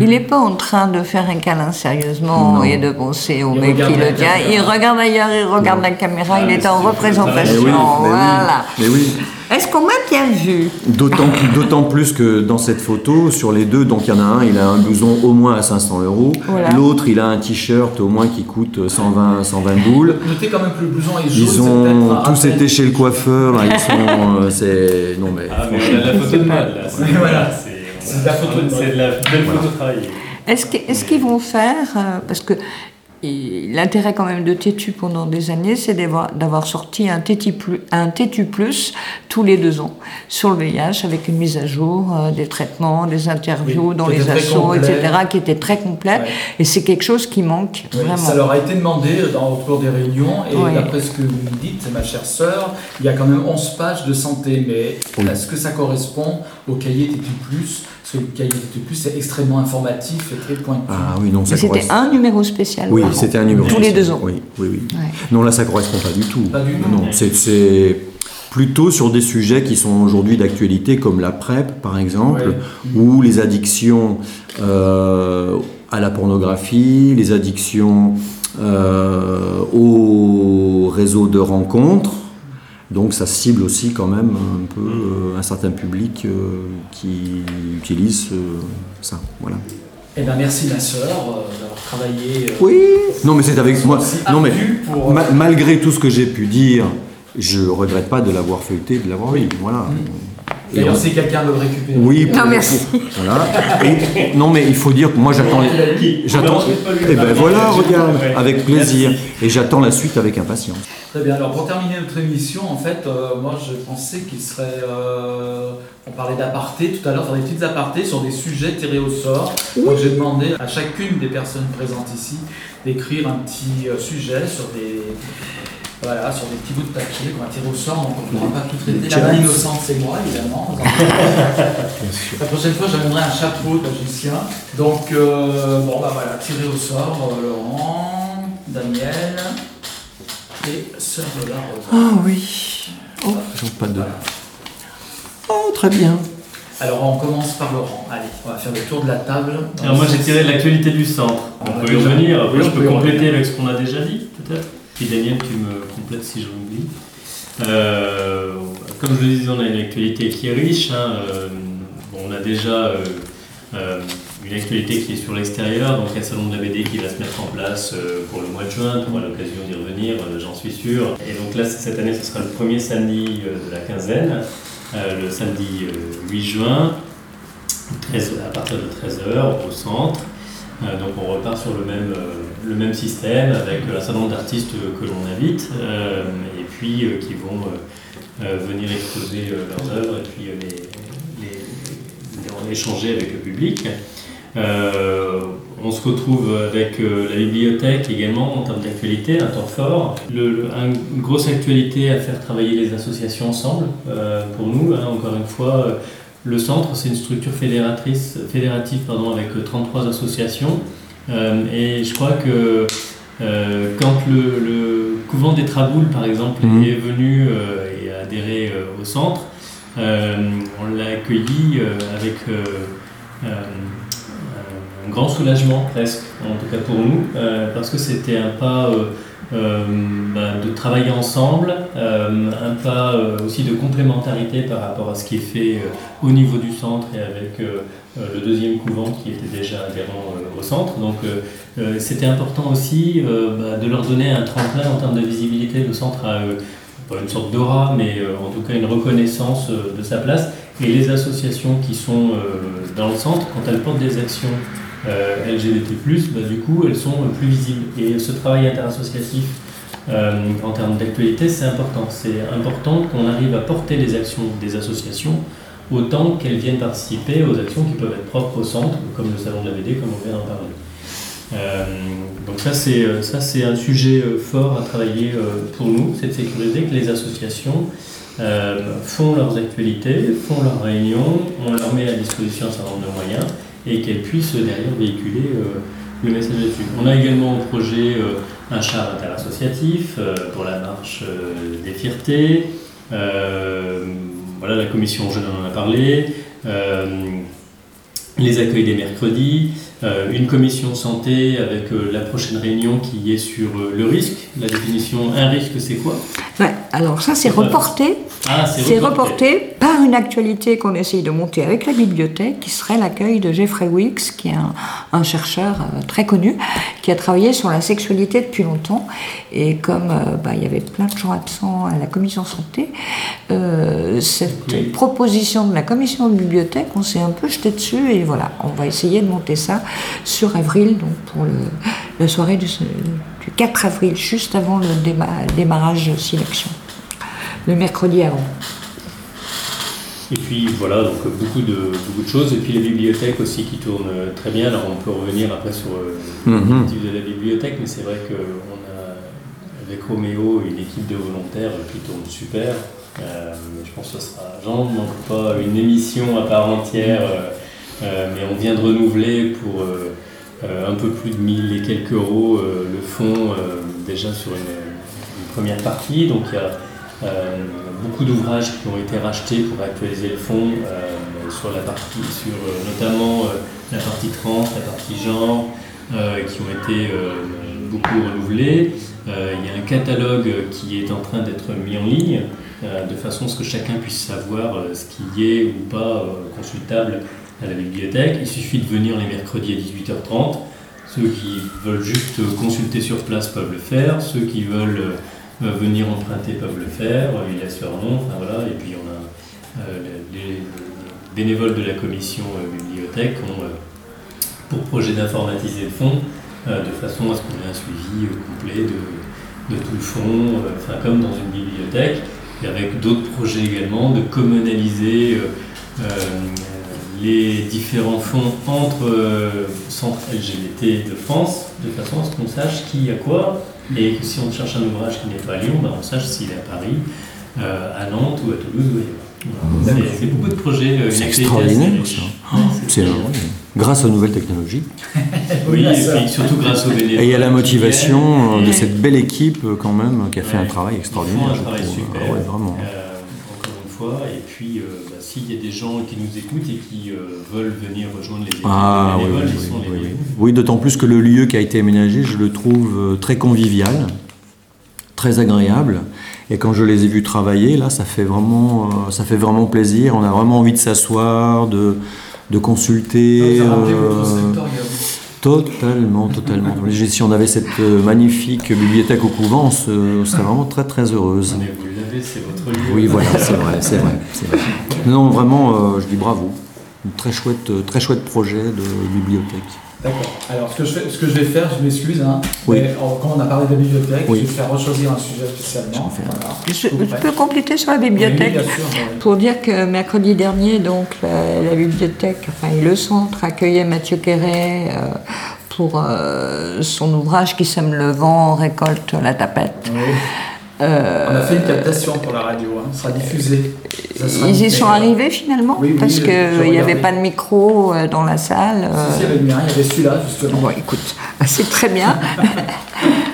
Il n'est pas en train de faire un câlin sérieusement Non. et de penser au Il mec qui le tient. Il regarde ailleurs, il regarde la caméra, il mais est en représentation. Oui, voilà. mais oui. Est-ce qu'on m'a bien vu D'autant, d'autant plus que dans cette photo, sur les deux, donc il y en a un, il a un blouson au moins à 500 euros. Voilà. L'autre, il a un t-shirt au moins qui coûte 120, 120 boules. Notez quand même que le blouson est jaune. Ils ont tous été chez le coiffeur. là, Ils sont, euh, c'est non mais. Ah, mais la photo de mode là. C'est- Voilà. c'est- C'est de la photo de la belle photo travaillée. Est-ce que- est-ce qu'ils vont faire, euh, parce que l'intérêt quand même de Tétu pendant des années, c'est d'avoir sorti un Tétu, plus, un Tétu Plus tous les deux ans sur le VIH avec une mise à jour euh, des traitements, des interviews Oui, dans les assos, etc., qui était très complète. Ouais. Et c'est quelque chose qui manque Oui, vraiment. Ça leur a été demandé dans, au cours des réunions, et Oui. d'après ce que vous me dites, ma chère sœur, il y a quand même 11 pages de santé, mais Oui. est-ce que ça correspond au cahier TT+, parce que le cahier TT+, c'est extrêmement informatif et très pointu. Ah oui non ça Mais C'était un numéro spécial. Oui, c'était un numéro. Tous les deux ans. Oui, oui, oui. Ouais. Non, là, ça correspond pas du tout. Pas du tout. Non, c'est, c'est plutôt sur des sujets qui sont aujourd'hui d'actualité, comme la PrEP, par exemple, Ouais. ou les addictions euh, à la pornographie, les addictions euh, au réseau de rencontres. Donc ça cible aussi quand même un peu euh, un certain public euh, qui utilise euh, ça. Voilà. Eh bien, merci ma sœur euh, d'avoir travaillé. euh, Oui. Non mais c'est avec moi. aussi Non mais ardu pour, Ma- malgré tout ce que j'ai pu dire, je regrette pas de l'avoir feuilleté, de l'avoir lu. Voilà. Et D'ailleurs, on- si quelqu'un veut le récupérer. oui. Non, pour- merci. Voilà. Et- non mais il faut dire que moi j'attends. les- J'attends. Et ben voilà, regarde, avec plaisir. Et j'attends la suite avec impatience. Très bien. Alors, pour terminer notre émission, en fait, euh, moi, je pensais qu'il serait. euh, on parlait d'aparté tout à l'heure, faire des petites apartés sur des sujets tirés au sort. Donc, j'ai demandé à chacune des personnes présentes ici d'écrire un petit euh, sujet sur des. Voilà, sur des petits bouts de papier qu'on va tirer au sort, donc on ne pourra pas tout traiter. La main innocente, c'est moi, évidemment. La prochaine fois, j'amènerai un chapeau de magicien. Donc, euh, bon, bah voilà, tirer au sort, euh, Laurent, Daniel et Sœur Lola Rosa. Ah oui. J'en pas de. Oh très bien. Alors, on commence par Laurent. Allez, on va faire le tour de la table. Alors moi j'ai tiré de l'actualité du centre. On On a peut y revenir. Après oui, je on peux compléter avec ce qu'on a déjà dit. Puis Daniel tu me complètes si je m'oublie. Euh, comme je le disais, on a une actualité qui est riche. hein. Euh, on a déjà euh, une actualité qui est sur l'extérieur, donc il y a salon de la BD qui va se mettre en place pour le mois de juin. Tu auras l'occasion d'y revenir, j'en suis sûr. Et donc là, cette année, ce sera le premier samedi de la quinzaine, le samedi euh, 8 juin. 13, à partir de 13h au centre. Donc on repart sur le même, le même système avec un certain nombre d'artistes que l'on invite et puis qui vont venir exposer leurs œuvres et puis les, les, échanger avec le public. Euh, on se retrouve avec euh, la bibliothèque également en termes d'actualité, un temps fort. Une grosse actualité à faire travailler les associations ensemble euh, pour nous. Hein, encore une fois, le centre, c'est une structure fédératrice, fédérative pardon, avec 33 associations. et je crois que quand le, couvent des Traboules, par exemple, mmh. est venu et a adhéré au centre, on l'a accueilli avec un grand soulagement presque, en tout cas pour nous, euh, parce que c'était un pas euh, euh, bah, de travailler ensemble, un pas aussi de complémentarité par rapport à ce qui est fait au niveau du centre et avec le deuxième couvent qui était déjà adhérent au centre. Donc c'était important aussi bah, de leur donner un tremplin en termes de visibilité. Le centre a pas une sorte d'aura, mais en tout cas une reconnaissance de sa place. Et les associations qui sont dans le centre, quand elles portent des actions euh, LGBT+, bah, du coup, elles sont plus visibles. Et ce travail interassociatif euh, en termes d'actualité, c'est important. C'est important qu'on arrive à porter les actions des associations autant qu'elles viennent participer aux actions qui peuvent être propres au centre, comme le salon de la BD, comme on vient d'en parler. Euh, donc ça c'est ça c'est un sujet fort à travailler pour nous, c'est de sécuriser que les associations font leurs actualités, font leurs réunions, on leur met à disposition un certain nombre de moyens et qu'elle puisse derrière véhiculer euh, le message là-dessus. On a également au projet euh, un char interassociatif euh, pour la marche des fiertés. voilà, la commission jeune en a parlé. les accueils des mercredis, une commission santé avec la prochaine réunion qui est sur le risque. La définition, un risque, c'est quoi? Ouais, Alors ça, c'est reporté ah, c'est reporté. par une actualité qu'on essaye de monter avec la bibliothèque, qui serait l'accueil de Jeffrey Weeks, qui est un, chercheur euh, très connu, qui a travaillé sur la sexualité depuis longtemps. Et comme euh, bah, il y avait plein de gens absents à la commission santé, euh, cette proposition de la commission de bibliothèque, on s'est un peu jeté dessus. Et voilà, on va essayer de monter ça sur avril, donc pour le, la soirée du, 4 avril, juste avant le démarrage sélection le mercredi avant. Et puis voilà, donc beaucoup de, beaucoup de choses. Et puis les bibliothèques aussi qui tournent très bien. Alors on peut revenir après sur euh, mm de la bibliothèque, mais c'est vrai qu'on a avec Roméo une équipe de volontaires qui tourne super. Euh, je pense que ce sera, j'en manque pas une émission à part entière, euh, mais on vient de renouveler pour un peu plus de 1000 et quelques euros le fonds déjà sur une, une, première partie. Donc il y a euh, beaucoup d'ouvrages qui ont été rachetés pour actualiser le fonds euh, sur la partie, sur euh, notamment la partie trans, la partie genre, qui ont été beaucoup renouvelés. il y a un catalogue qui est en train d'être mis en ligne de façon à ce que chacun puisse savoir ce qui est ou pas consultable à la bibliothèque. Il suffit de venir les mercredis à 18h30. Ceux qui veulent juste consulter sur place peuvent le faire. Ceux qui veulent venir emprunter peuvent le faire, il laisse leur nom, voilà, et puis on a euh, les, bénévoles de la commission euh, bibliothèque ont euh, pour projet d'informatiser le fonds de façon à ce qu'on ait un suivi complet de, tout le fonds, enfin comme dans une bibliothèque, et avec d'autres projets également de communaliser les différents fonds entre centres LGBT de France, de façon à ce qu'on sache qui a quoi, et que si on cherche un ouvrage qui n'est pas à Lyon, ben on sache s'il est à Paris, euh, à Nantes ou à Toulouse ou ailleurs. C'est beaucoup de projets. Euh, c'est extraordinaire c'est grâce aux nouvelles technologies. oui, et surtout grâce aux bénévoles. Et il y a la motivation euh, de cette belle équipe quand même qui a fait un travail extraordinaire. un travail super. Ah vraiment. Fois, et puis bah, s'il y a des gens qui nous écoutent et qui veulent venir rejoindre les équipes ah, ils sont les oui, d'autant plus que le lieu qui a été aménagé, je le trouve euh, très convivial, très agréable. Et quand je les ai vus travailler, là, ça fait vraiment, euh, ça fait vraiment plaisir. On a vraiment envie de s'asseoir, de, de consulter. Euh, totalement, totalement. si on avait cette magnifique bibliothèque au couvent, on serait vraiment très, très heureuse. C'est votre lieu. Oui, voilà, c'est vrai, c'est vrai, vrai, Non, vraiment, je dis bravo. un très chouette, très chouette projet de bibliothèque. D'accord. Alors, ce que, je fais, ce que je vais faire, je m'excuse, hein, Oui. mais en- quand on a parlé de la bibliothèque, Oui. je vais faire rechoisir un sujet spécialement. Je vais faire. Voilà. Je, Vous je prêts peux compléter sur la Oui, bibliothèque bien sûr. pour dire que mercredi dernier, donc la, la bibliothèque, enfin et le centre accueillait Mathieu Quéret euh, pour euh, son ouvrage qui sème le vent, récolte la tapette. Euh, On a fait une captation pour la radio, hein. ça sera diffusé. Ça sera ils y sont arrivés finalement Oui, oui, parce qu'il n'y avait pas de micro euh, dans la salle. euh, Si, si, il y avait le mien, il y avait celui-là justement. Bon, écoute, c'est très bien.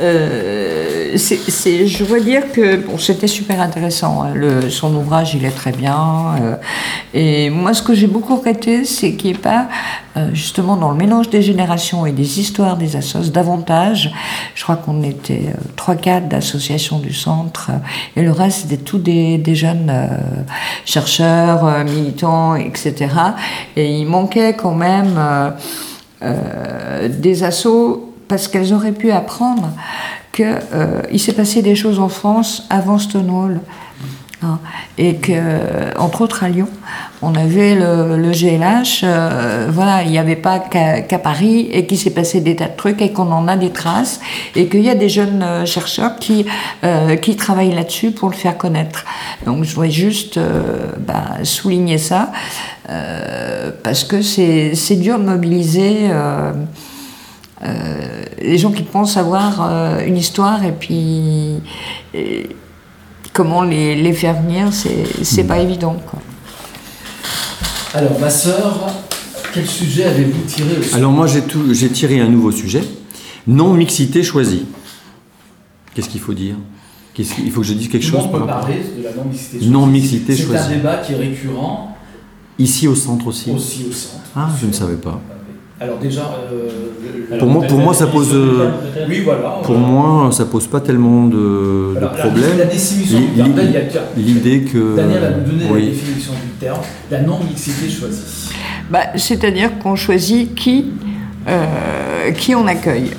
Euh, je dois dire que c'était super intéressant. hein. Son ouvrage, il est très bien. euh, et moi, ce que j'ai beaucoup regretté, c'est qu'il n'y ait pas, euh, justement, dans le mélange des générations et des histoires des assos, davantage. Je crois qu'on était trois, quatre d'associations du centre, et le reste, c'était tous des, des jeunes chercheurs, militants, etc. Et il manquait quand même. des assauts parce qu'elles auraient pu apprendre qu'il s'est passé des choses en France avant Stonewall. Hein, et que, entre autres à Lyon, on avait le, GLH, euh, voilà, il n'y avait pas qu'à Paris et qu'il s'est passé des tas de trucs et qu'on en a des traces et qu'il y a des jeunes euh, chercheurs qui, euh, qui travaillent là-dessus pour le faire connaître. Donc je voudrais juste euh, bah, souligner ça euh, parce que c'est dur de mobiliser. Euh, euh, les gens qui pensent avoir euh, une histoire et puis et comment les, les faire venir, c'est c'est pas évident. Quoi. Alors, ma sœur, quel sujet avez-vous tiré aussi Alors moi j'ai tout- j'ai tiré un nouveau sujet, non-mixité choisie. Qu'est-ce qu'il faut dire? Qu'est-ce qu'il- Il faut que je dise quelque chose par peut rapport parler de la non-mixité Non-mixité C'est choisie. un débat qui est récurrent Ici au centre aussi. aussi au centre. Ah, je ne savais pas. Alors déjà, euh, Pour moi- pour moi, ça pose, euh, oui, voilà. Pour voilà. moi, ça pose pas tellement de, Alors, problèmes. La définition du terme, L'idée que. Daniel va nous donner la définition du terme, la non-mixité choisie. Bah, C'est-à-dire qu'on choisit qui, euh, qui on accueille.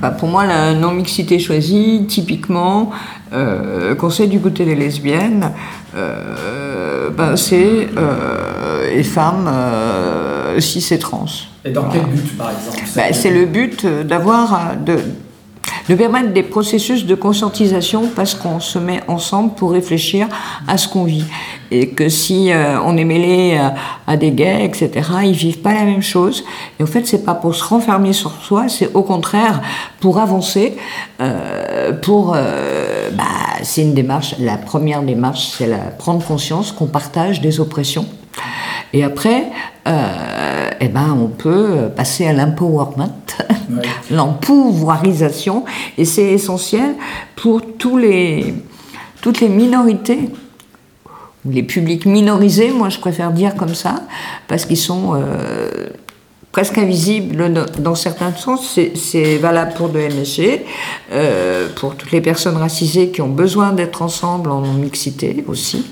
Bah, pour moi, la non-mixité choisie, typiquement, euh, conseil du côté des lesbiennes, euh, bah, c'est euh, les femmes euh, cis et trans. Et dans quel but, par exemple Bah, c'est le but euh, d'avoir, euh, de, de permettre des processus de conscientisation parce qu'on se met ensemble pour réfléchir à ce qu'on vit. Et que si euh, on est mêlé à, à des gays, etc., ils vivent pas la même chose. Et en fait, c'est pas pour se renfermer sur soi, c'est au contraire pour avancer, euh, pour, euh, bah, c'est une démarche. La première démarche, c'est la prendre conscience qu'on partage des oppressions. Et après, euh, eh ben, on peut passer à l'empowerment, L'empouvoirisation, et c'est essentiel pour tous les, toutes les minorités, les publics minorisés, moi je préfère dire comme ça, parce qu'ils sont euh, presque invisibles dans- certains sens. C'est- valable pour le MSG, euh, pour toutes les personnes racisées qui ont besoin d'être ensemble en mixité aussi.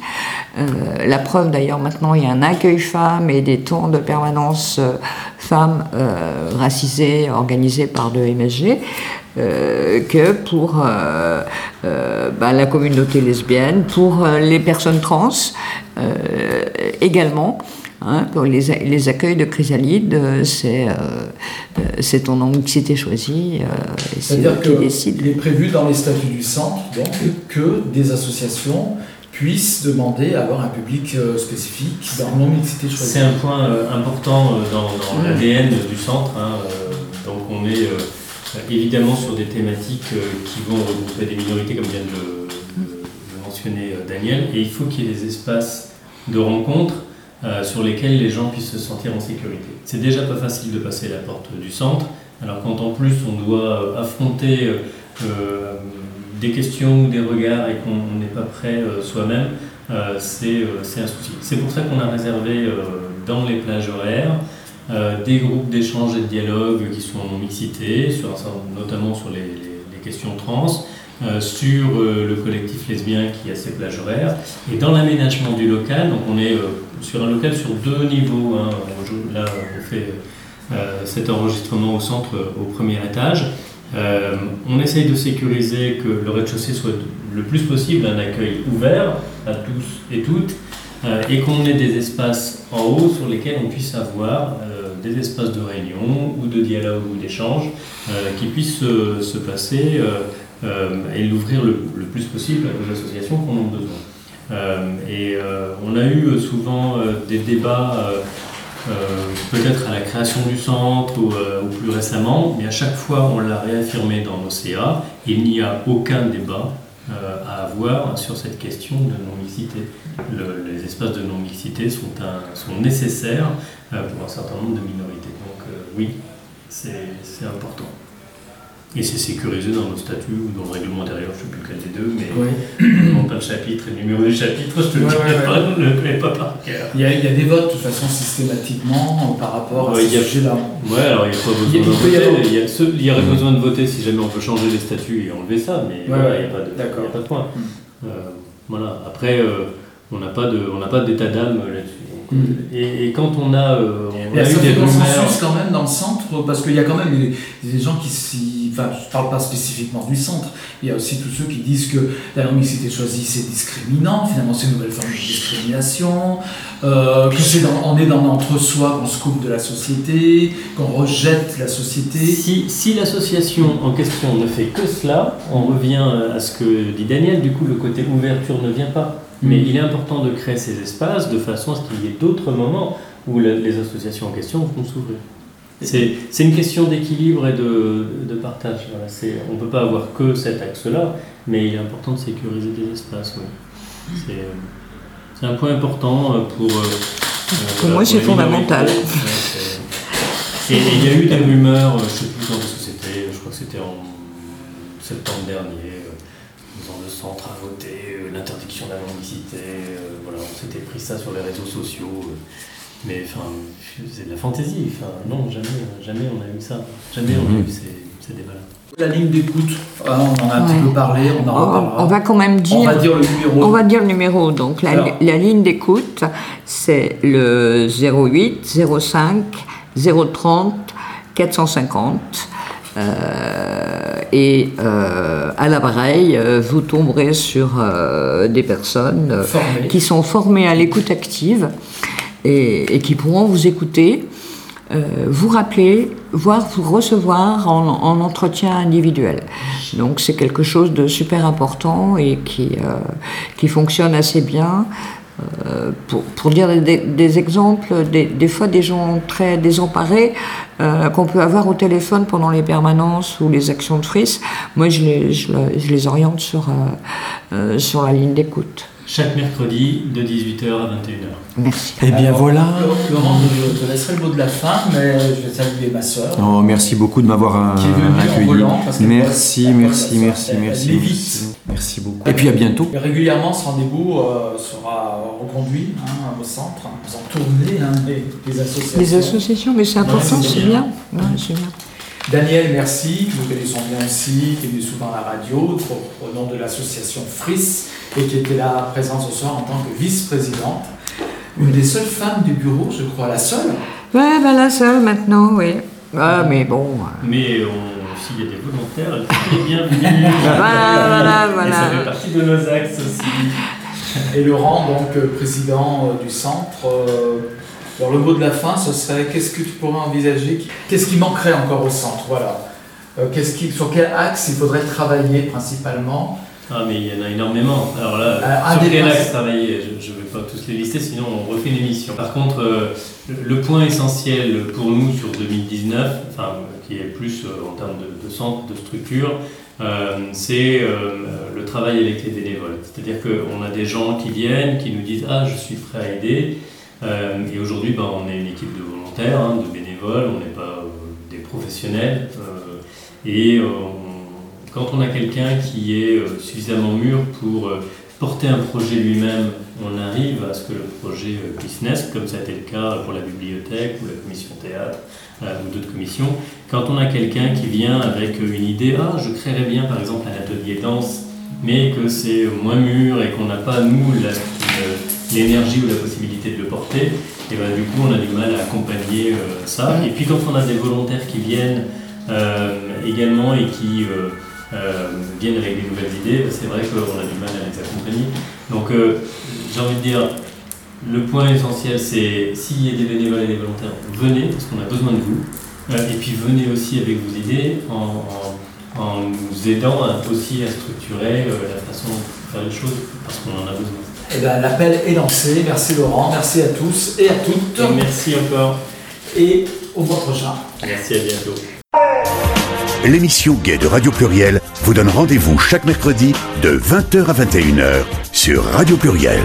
Euh, la preuve d'ailleurs maintenant, il y a un accueil femmes et des temps de permanence euh, femmes racisées organisés par le MSG. que pour bah, la communauté lesbienne, pour les personnes trans également. Hein, pour les, les accueils de Chrysalide, euh, c'est euh, euh, c'est ton non-mixité choisie, euh, c'est eux C'est-à-dire qui décident. qu'il est prévu dans les statuts du centre donc, que des associations puissent demander à avoir un public euh, spécifique dans non-mixité choisie. C'est un point euh, important euh, dans, dans Mm. l'ADN du centre. hein, euh, donc on est euh, évidemment sur des thématiques euh, qui vont regrouper des minorités, comme vient de le, mentionner euh, Daniel. Et il faut qu'il y ait des espaces de rencontre euh, sur lesquels les gens puissent se sentir en sécurité. C'est déjà pas facile de passer la porte du centre. Alors quand en plus on doit affronter euh, euh, des questions ou des regards et qu'on n'est pas prêt soi-même, c'est un souci. C'est pour ça qu'on a réservé dans les plages horaires des groupes d'échange et de dialogue qui sont en mixité, sur un certain- notamment sur les questions trans, euh, sur euh, le collectif lesbien qui a ses plages horaires, et dans l'aménagement du local, donc on est euh, sur un local sur deux niveaux. hein. Là, on fait cet enregistrement au centre, au premier étage. On essaye de sécuriser que le rez-de-chaussée soit le plus possible un accueil ouvert à tous et toutes, et qu'on ait des espaces en haut sur lesquels on puisse avoir des espaces de réunion ou de dialogue ou d'échange qui puissent se, passer et l'ouvrir le, plus possible aux associations qu'on en a besoin. et on a eu souvent des débats euh, peut-être à la création du centre euh, ou, plus récemment, mais à chaque fois on l'a réaffirmé dans nos CA, il n'y a aucun débat euh, à avoir sur cette question de non-mixité. les espaces de non-mixité sont, nécessaires pour un certain nombre de minorités. Donc oui, c'est important. Et c'est sécurisé dans nos statuts ou dans le règlement intérieur, je ne sais plus lequel des deux, mais oui. on pas le chapitre et le numéro du chapitre, je te le dirai pas, je ne le connais pas par cœur. Il y, a, il y, a, des votes de toute façon systématiquement par rapport à ce sujet-là. Oui, alors il n'y a pas besoin de voter. Il y, a il y aurait besoin de voter si jamais on peut changer les statuts et enlever ça, mais il n'y a, pas de point. Hmm. Euh, voilà. Après, euh, on n'a pas d'état d'âme là-dessus. Mm. Et, quand on a, euh, on a eu des consensus quand même dans le centre, parce qu'il y a quand même des, gens qui s'y. Enfin, je ne parle pas spécifiquement du centre, il y a aussi tous ceux qui disent que la non-mixité choisie c'est discriminant, finalement c'est une nouvelle forme de discrimination, euh, que c'est on est dans l'entre-soi, qu'on se coupe de la société, qu'on rejette la société. Si, si l'association en question ne fait que cela, on revient à ce que dit Daniel, du coup le côté ouverture ne vient pas. Mais il est important de créer ces espaces de façon à ce qu'il y ait d'autres moments où les associations en question vont s'ouvrir. C'est une question d'équilibre et de, de partage. Voilà, on ne peut pas avoir que cet axe-là, mais il est important de sécuriser des espaces. C'est un point important euh, pour... Euh, pour moi, c'est fondamental. Et il y a eu des rumeurs, je ne sais plus quand c'était, je crois que c'était en septembre dernier, centre a voté euh, l'interdiction de la mendicité. Euh, voilà, on s'était pris ça sur les réseaux sociaux. Euh, mais enfin, c'est de la fantaisie. Enfin, non, jamais, jamais on a eu ça. Jamais on a eu ces, débats-là. La ligne d'écoute, ah, on en a un petit peu parlé, on en On va quand même dire. On va dire le numéro. On va dire le numéro. Donc la, la ligne d'écoute, c'est le 08 05 030 450. Euh, et euh, à l'appareil, euh, vous tomberez sur des personnes qui sont formées à l'écoute active et, qui pourront vous écouter, vous rappeler, voire vous recevoir en, en entretien individuel. Donc c'est quelque chose de super important et qui, qui fonctionne assez bien. Euh, pour, pour, dire des, exemples, des, fois des gens très désemparés euh, qu'on peut avoir au téléphone pendant les permanences ou les actions de frise, moi je les, je, les oriente sur, euh, sur la ligne d'écoute. Chaque mercredi de 18h à 21h. Merci. Eh bien voilà. Laurent, je te laisserai le mot de la fin, mais je vais saluer ma soeur. Oh, merci beaucoup de m'avoir accueilli. merci, merci, merci, merci. Merci beaucoup. Et puis à bientôt. Et régulièrement, ce rendez-vous euh, sera reconduit hein, au centre, en tourner hein, les, associations. Les associations, mais c'est important, c'est bien. bien. Daniel, merci, nous connaissons bien aussi, qui est venu souvent à la radio, au, nom de l'association FRIS, et qui était là présente ce soir en tant que vice-présidente. Une des seules femmes du bureau, je crois, la seule. Ouais, ben la seule maintenant, oui. Ah, mais bon. Mais s'il y a des volontaires, elle est bienvenue. voilà, voilà, voilà. Et ça fait partie de nos axes aussi. Et Laurent, donc euh, président euh, du centre. Euh, alors le mot de la fin, ce serait qu'est-ce que tu pourrais envisager Qu'est-ce qui manquerait encore au centre Voilà. Euh, qu'est-ce qui, sur quel axe il faudrait travailler principalement? Ah mais il y en a énormément. Alors là, euh, sur quel axe travailler? Je ne vais pas tous les lister, sinon on refait une émission. Par contre, euh, le point essentiel pour nous sur 2019, enfin, qui est plus en termes de, centre, de structure, c'est le travail avec les bénévoles. C'est-à-dire qu'on a des gens qui viennent, qui nous disent Ah, je suis prêt à aider. Euh, et aujourd'hui, ben, on est une équipe de volontaires, hein, de bénévoles, on n'est pas euh, des professionnels. Euh, et quand on a quelqu'un qui est suffisamment mûr pour porter un projet lui-même, on arrive à ce que le projet puisse naître, comme ça a été le cas pour la bibliothèque ou la commission théâtre ou d'autres commissions. Quand on a quelqu'un qui vient avec une idée, ah, je créerais bien par exemple un atelier danse, mais que c'est moins mûr et qu'on n'a pas, nous, la, l'énergie ou la possibilité de le porter, et ben, du coup on a du mal à accompagner euh, ça. Et puis quand on a des volontaires qui viennent euh, également et qui euh, viennent avec des nouvelles idées, ben, c'est vrai qu'on a du mal à les accompagner. Donc j'ai envie de dire, le point essentiel, c'est s'il y a des bénévoles et des volontaires, venez, parce qu'on a besoin de vous. Et puis venez aussi avec vos idées en, en- en nous aidant aussi à structurer la façon de faire les choses, parce qu'on en a besoin. Eh ben, l'appel est lancé. Merci Laurent, merci à tous et à toutes. Et merci encore. Et au mois prochain. Merci, à bientôt. L'émission Gay de Radio Pluriel vous donne rendez-vous chaque mercredi de 20h à 21h sur Radio Pluriel.